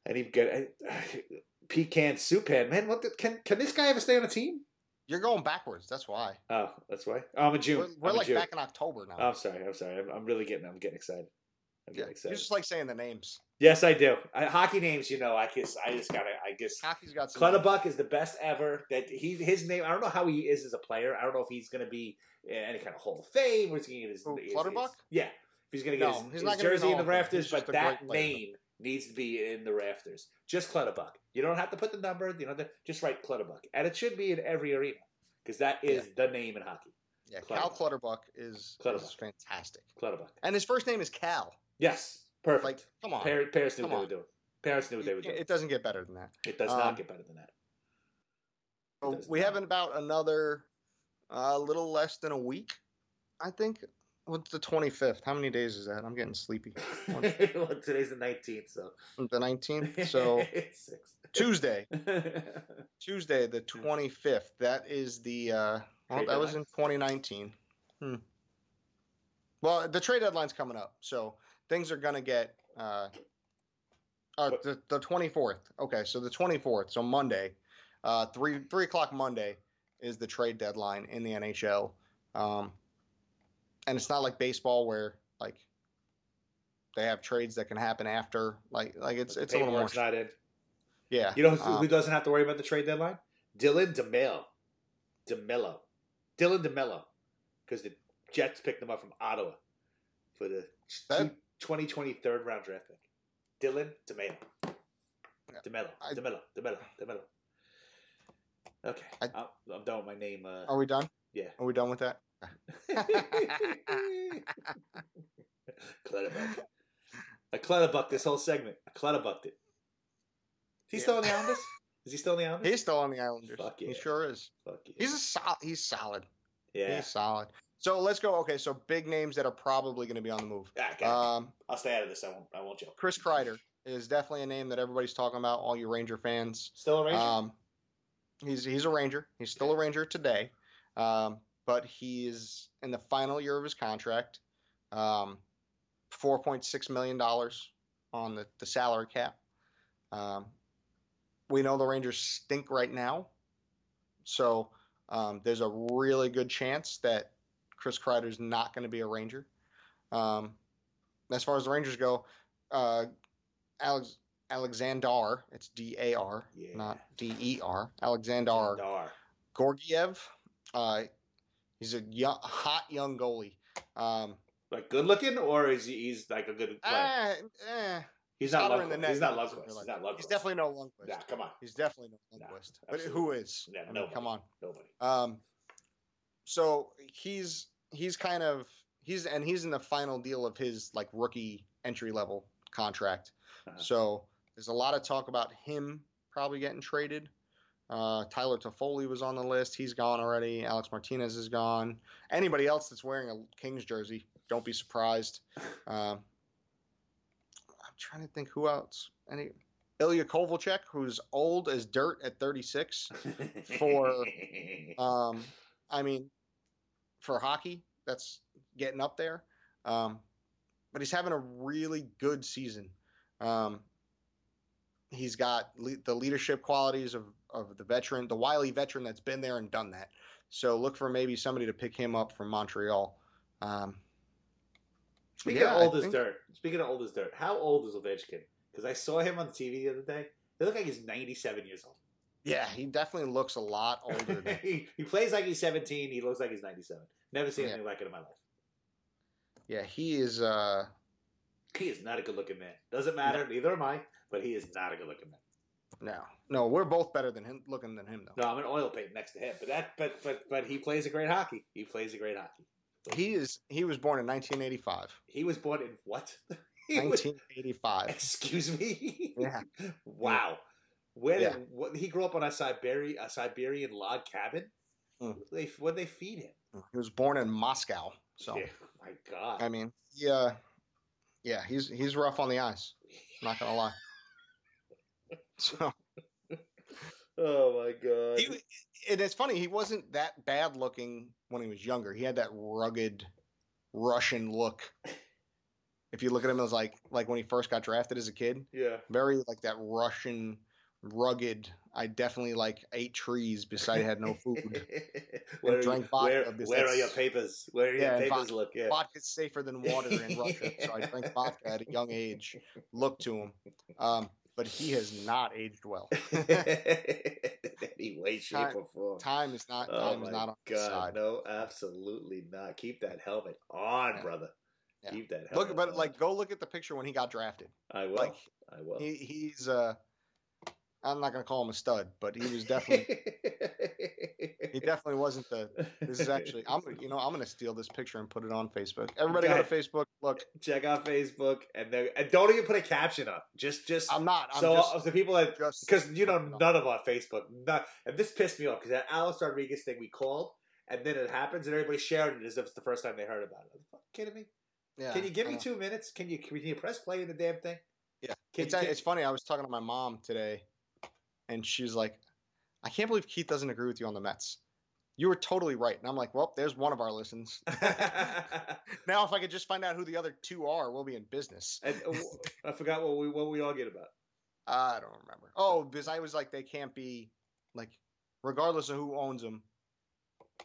And even get *sighs* pecan soup pan. Man, what the, can can this guy ever stay on a team?
You're going backwards. That's why.
Oh, that's why. Oh, I'm in June.
We're, we're like
June.
back in October now.
I'm sorry. I'm sorry. I'm, I'm really getting. I'm getting excited. I'm
yeah.
getting excited.
You just like saying the names.
yes, I do. I, hockey names, you know. I guess I just gotta. I guess
Hockey's got.
Clutterbuck is the best ever. That he his name. I don't know how he is as a player. I don't know if he's gonna be in any kind of Hall of Fame or is he gonna get his,
Who,
his-
Clutterbuck?
his- yeah, if he's gonna get
No,
his,
he's
his
not gonna be in the
jersey in the rafters, but that name needs to be in the rafters. Just Clutterbuck. You don't have to put the number. You know, just write Clutterbuck, and it should be in every arena because that is the name in hockey.
Yeah, Cal
Clutterbuck.
Clutterbuck is,
Clutterbuck.
is fantastic,
Clutterbuck.
and his first name is Cal.
Yes, perfect.
Like, come on,
Par- parents knew
Come
what they
on.
were doing. Parents knew what they were
it,
doing.
it doesn't get better than that.
It does
um,
not get better than that.
We have about another, a little less than a week, I think. What's the 25th? How many days is that? I'm getting sleepy. *laughs*
well, today's the nineteenth, so
The 19th. *laughs* So
it's.
Tuesday, *laughs* Tuesday, the 25th. That is the. Uh, well, that was in 2019. Hmm. Well, the trade deadline's coming up, so things are gonna get. Uh, uh, the the 24th. Okay, so the 24th, so Monday, uh, three three o'clock Monday is the trade deadline in the NHL. Um, and it's not like baseball where like they have trades that can happen after. Like like it's it's a little more.
not in.
Yeah.
You know who,
um,
who doesn't have to worry about the trade deadline? Dylan DeMelo. DeMelo. Dylan DeMelo. Because the Jets picked him up from Ottawa for the
That-
2020 third round draft pick. Dylan
DeMelo.
DeMelo.
I-
DeMelo. DeMelo. DeMelo. Okay.
I-
I, am done with my name. Uh,
Are we done?
Yeah.
Are we done with that?
Clutterbuck. I clutterbucked this whole segment. I clutterbucked it. Is he
Yeah.
still in the Islanders? Is he still in the Islanders?
He's still on the Islanders.
Fuck yeah.
He sure is.
Fuck yeah.
He's a sol- He's solid.
yeah.
He's solid. So let's go. Okay, so big names that are probably going to be on the move.
Okay.
Um,
I'll stay out of this. I won't. I won't joke.
Chris Kreider is definitely a name that everybody's talking about. All you Ranger fans.
Still a Ranger.
Um, He's he's a Ranger. He's still a Ranger today, um, but he's in the final year of his contract. Um, Four point six million dollars on the, the salary cap. Um, we know the Rangers stink right now, so um, there's a really good chance that Chris Kreider's not going to be a Ranger. Um, as far as the Rangers go, uh, Alex Alexander, it's D A R,
Yeah.
not D E R. Alexander. Georgiev. Uh, he's a young, hot young goalie. Um,
Like good looking, or is he, he's like a good player?
eh, eh,
he's not Lundqvist. He's not Lundqvist. He's not Lundqvist.
he's definitely no Lundqvist.
Nah, come on.
He's definitely no
Nah,
but who is?
Yeah,
I mean,
nobody.
come on.
Nobody.
Um, so he's he's kind of he's and he's in the final deal of his like rookie entry level contract.
Uh-huh.
So there's a lot of talk about him probably getting traded. Uh, Tyler Toffoli was on the list. He's gone already. Alec Martinez is gone. Anybody else that's wearing a Kings jersey, don't be surprised. Um, *laughs* I'm trying to think who else. Any Ilya Kovalchuk, who's old as dirt at 36. for- *laughs* Um, I mean, for hockey, that's getting up there. Um, but he's having a really good season. Um, he's got le- the leadership qualities of, of the veteran, the wily veteran that's been there and done that. So look for maybe somebody to pick him up from Montreal. Um,
Speaking
yeah,
of
I
old as
think-
dirt, speaking of old as dirt, how old is Ovechkin? Because I saw him on TV the other day. He looked like he's 97 years old.
yeah, he definitely looks a lot older. Than,
he, *laughs* he plays like he's 17. He looks like he's 97. Never seen
Yeah.
anything like it in my life.
yeah, he is. Uh,
He is not a good looking man. Doesn't matter. Neither am I. But he is not a good looking man.
no, no, we're both better than him, looking than him though.
No, I'm an oil paint next to him. But that, but but but he plays a great hockey. He plays a great hockey.
He is. He was born in 1985.
He was born in what? *laughs* He was-
1985.
excuse me. *laughs*
Yeah.
wow. Where
Yeah.
did what, he grew up on a Siberian a Siberian log cabin?
Mm.
They what they feed him?
He was born in Moscow. So
Yeah, my God.
I mean, yeah, yeah, he's he's rough on the eyes. Not gonna lie. *laughs* So
oh my God.
he, and it's funny, he wasn't that bad looking when he was younger. He had that rugged Russian look. If you look at him as like like when he first got drafted as a kid,
yeah.
very like that Russian rugged. I definitely like ate trees beside had no food. *laughs*
where, are you,
vodka
where, where are your papers? Where are your papers?
vodka-
Look, yeah.
Vodka's safer than water in Russia, so I *laughs* drank vodka at a young age. Look to him, um, but he has not aged well. *laughs*
Any way, shape,
Time-
or form.
Time is not
Oh
time is not on his
God!
side.
No, absolutely not. Keep that helmet on,
Yeah.
brother.
Yeah.
Keep that helmet.
Look, but
on.
like, go look at the picture when he got drafted.
I will.
Like,
I will.
he, he's uh, I'm not gonna call him a stud, but he was definitely *laughs* he definitely wasn't the. This is actually I'm you know I'm gonna steal this picture and put it on Facebook. Everybody go to Facebook. Look,
check out Facebook and then and don't even put a caption up. Just just
I'm not. I'm
so
just,
the people that
just
because you know none of our Facebook not, and this pissed me off because that Alex Rodriguez thing we called and then it happens and everybody shared it as if it's the first time they heard about it. Are you fucking kidding me?
yeah,
can you give me two minutes? Can you can you press play in the damn thing?
Yeah,
Can,
it's,
can-
it's funny. I was talking to my mom today, and she's like, "I can't believe Keith doesn't agree with you on the Mets. You were totally right." And I'm like, "Well, there's one of our listens. *laughs* *laughs* now, if I could just find out who the other two are, we'll be in business."
and, uh, I forgot what we what we all get about.
I don't remember. Oh, because I was like, they can't be like, regardless of who owns them,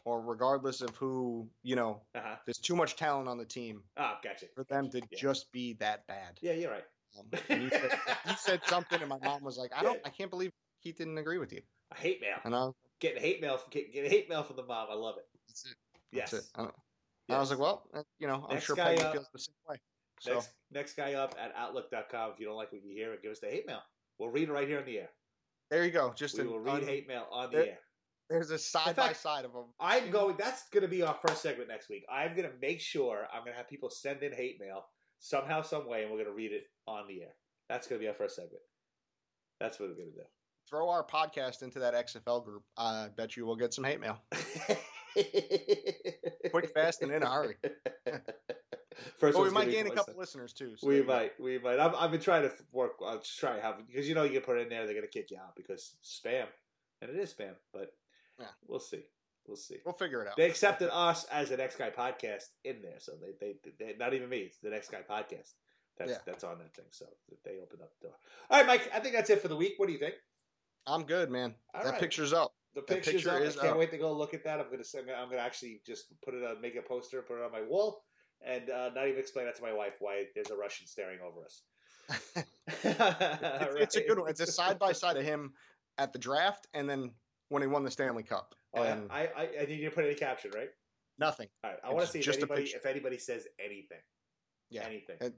or regardless of who you know.
Uh huh.
There's too much talent on the team
Oh, gotcha.
for them to
Yeah.
just be that bad.
Yeah, you're right.
Um, said, you said something, and my mom was like, "I don't. *laughs* I can't believe Keith didn't agree with you."
I hate mail.
And I,
Getting hate mail. Get, getting hate mail from the mom. I love it.
that's it.
Yes.
That's it. I, don't- I was like, well, uh, you know, I'm
Next
sure
guy
Peggy
up.
feels the same way. So
Next, next guy up at Outlook.com. If you don't like what you hear, give us the hate mail. We'll read it right here on the air.
there you go. Just
We
an
will read
un-
hate mail on the
there-
air.
There's a side by side of them.
I'm going. That's going to be our first segment next week. I'm going to make sure I'm going to have people send in hate mail somehow, some way, and we're going to read it on the air. That's going to be our first segment. That's what we're going
Throw our podcast into that XFL group. I bet you we'll get some hate mail. *laughs* Quick, fast, and in a hurry. *laughs*
First,
Well, we might gain a couple listeners too. so
We
you go.
might, we might. I'm, I've been trying to work. I'll just try to have because you know you can put it in there, they're gonna kick you out because spam. and it is spam. But
Yeah.
we'll see. We'll see.
We'll figure it out.
They accepted us as the next guy podcast in there, so they, they, they not even me. It's the next guy podcast. That's
Yeah.
that's on that thing. So they opened up the door. All right, Mike. I think that's it for the week. What do you think?
I'm good, man.
All
that
right.
picture's up.
The picture's
picture
up.
is
I can't
up.
wait to go look at that. I'm gonna send. I'm gonna actually just put it on, make a poster, put it on my wall, and uh, not even explain that to my wife why there's a Russian staring over us. *laughs* *laughs*
It's, it's a good one. It's a side by side of him at the draft and then when he won the Stanley Cup.
Oh, yeah.
and
I, I, I need you to put any caption, right?
nothing.
All right. I want to see if anybody, if anybody says anything.
Yeah.
Anything.
And-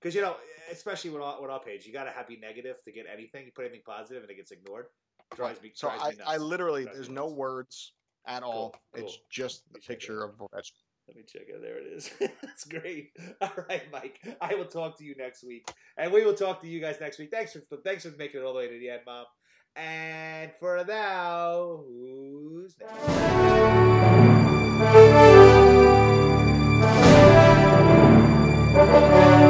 Because you know, especially with our, with our page, you gotta have be negative to get anything. You put anything positive and it gets ignored. Drives me.
So
drives
I,
me nuts.
I literally,
Drives
there's no
nuts.
words at all.
Cool,
It's just
Let
the picture of Ovechkin.
Let me check it. There it is. *laughs* That's great. *laughs* All right, Mike. I will talk to you next week, and we will talk to you guys next week. Thanks for thanks for making it all the way to the end, Mom. And for now, who's next? *laughs*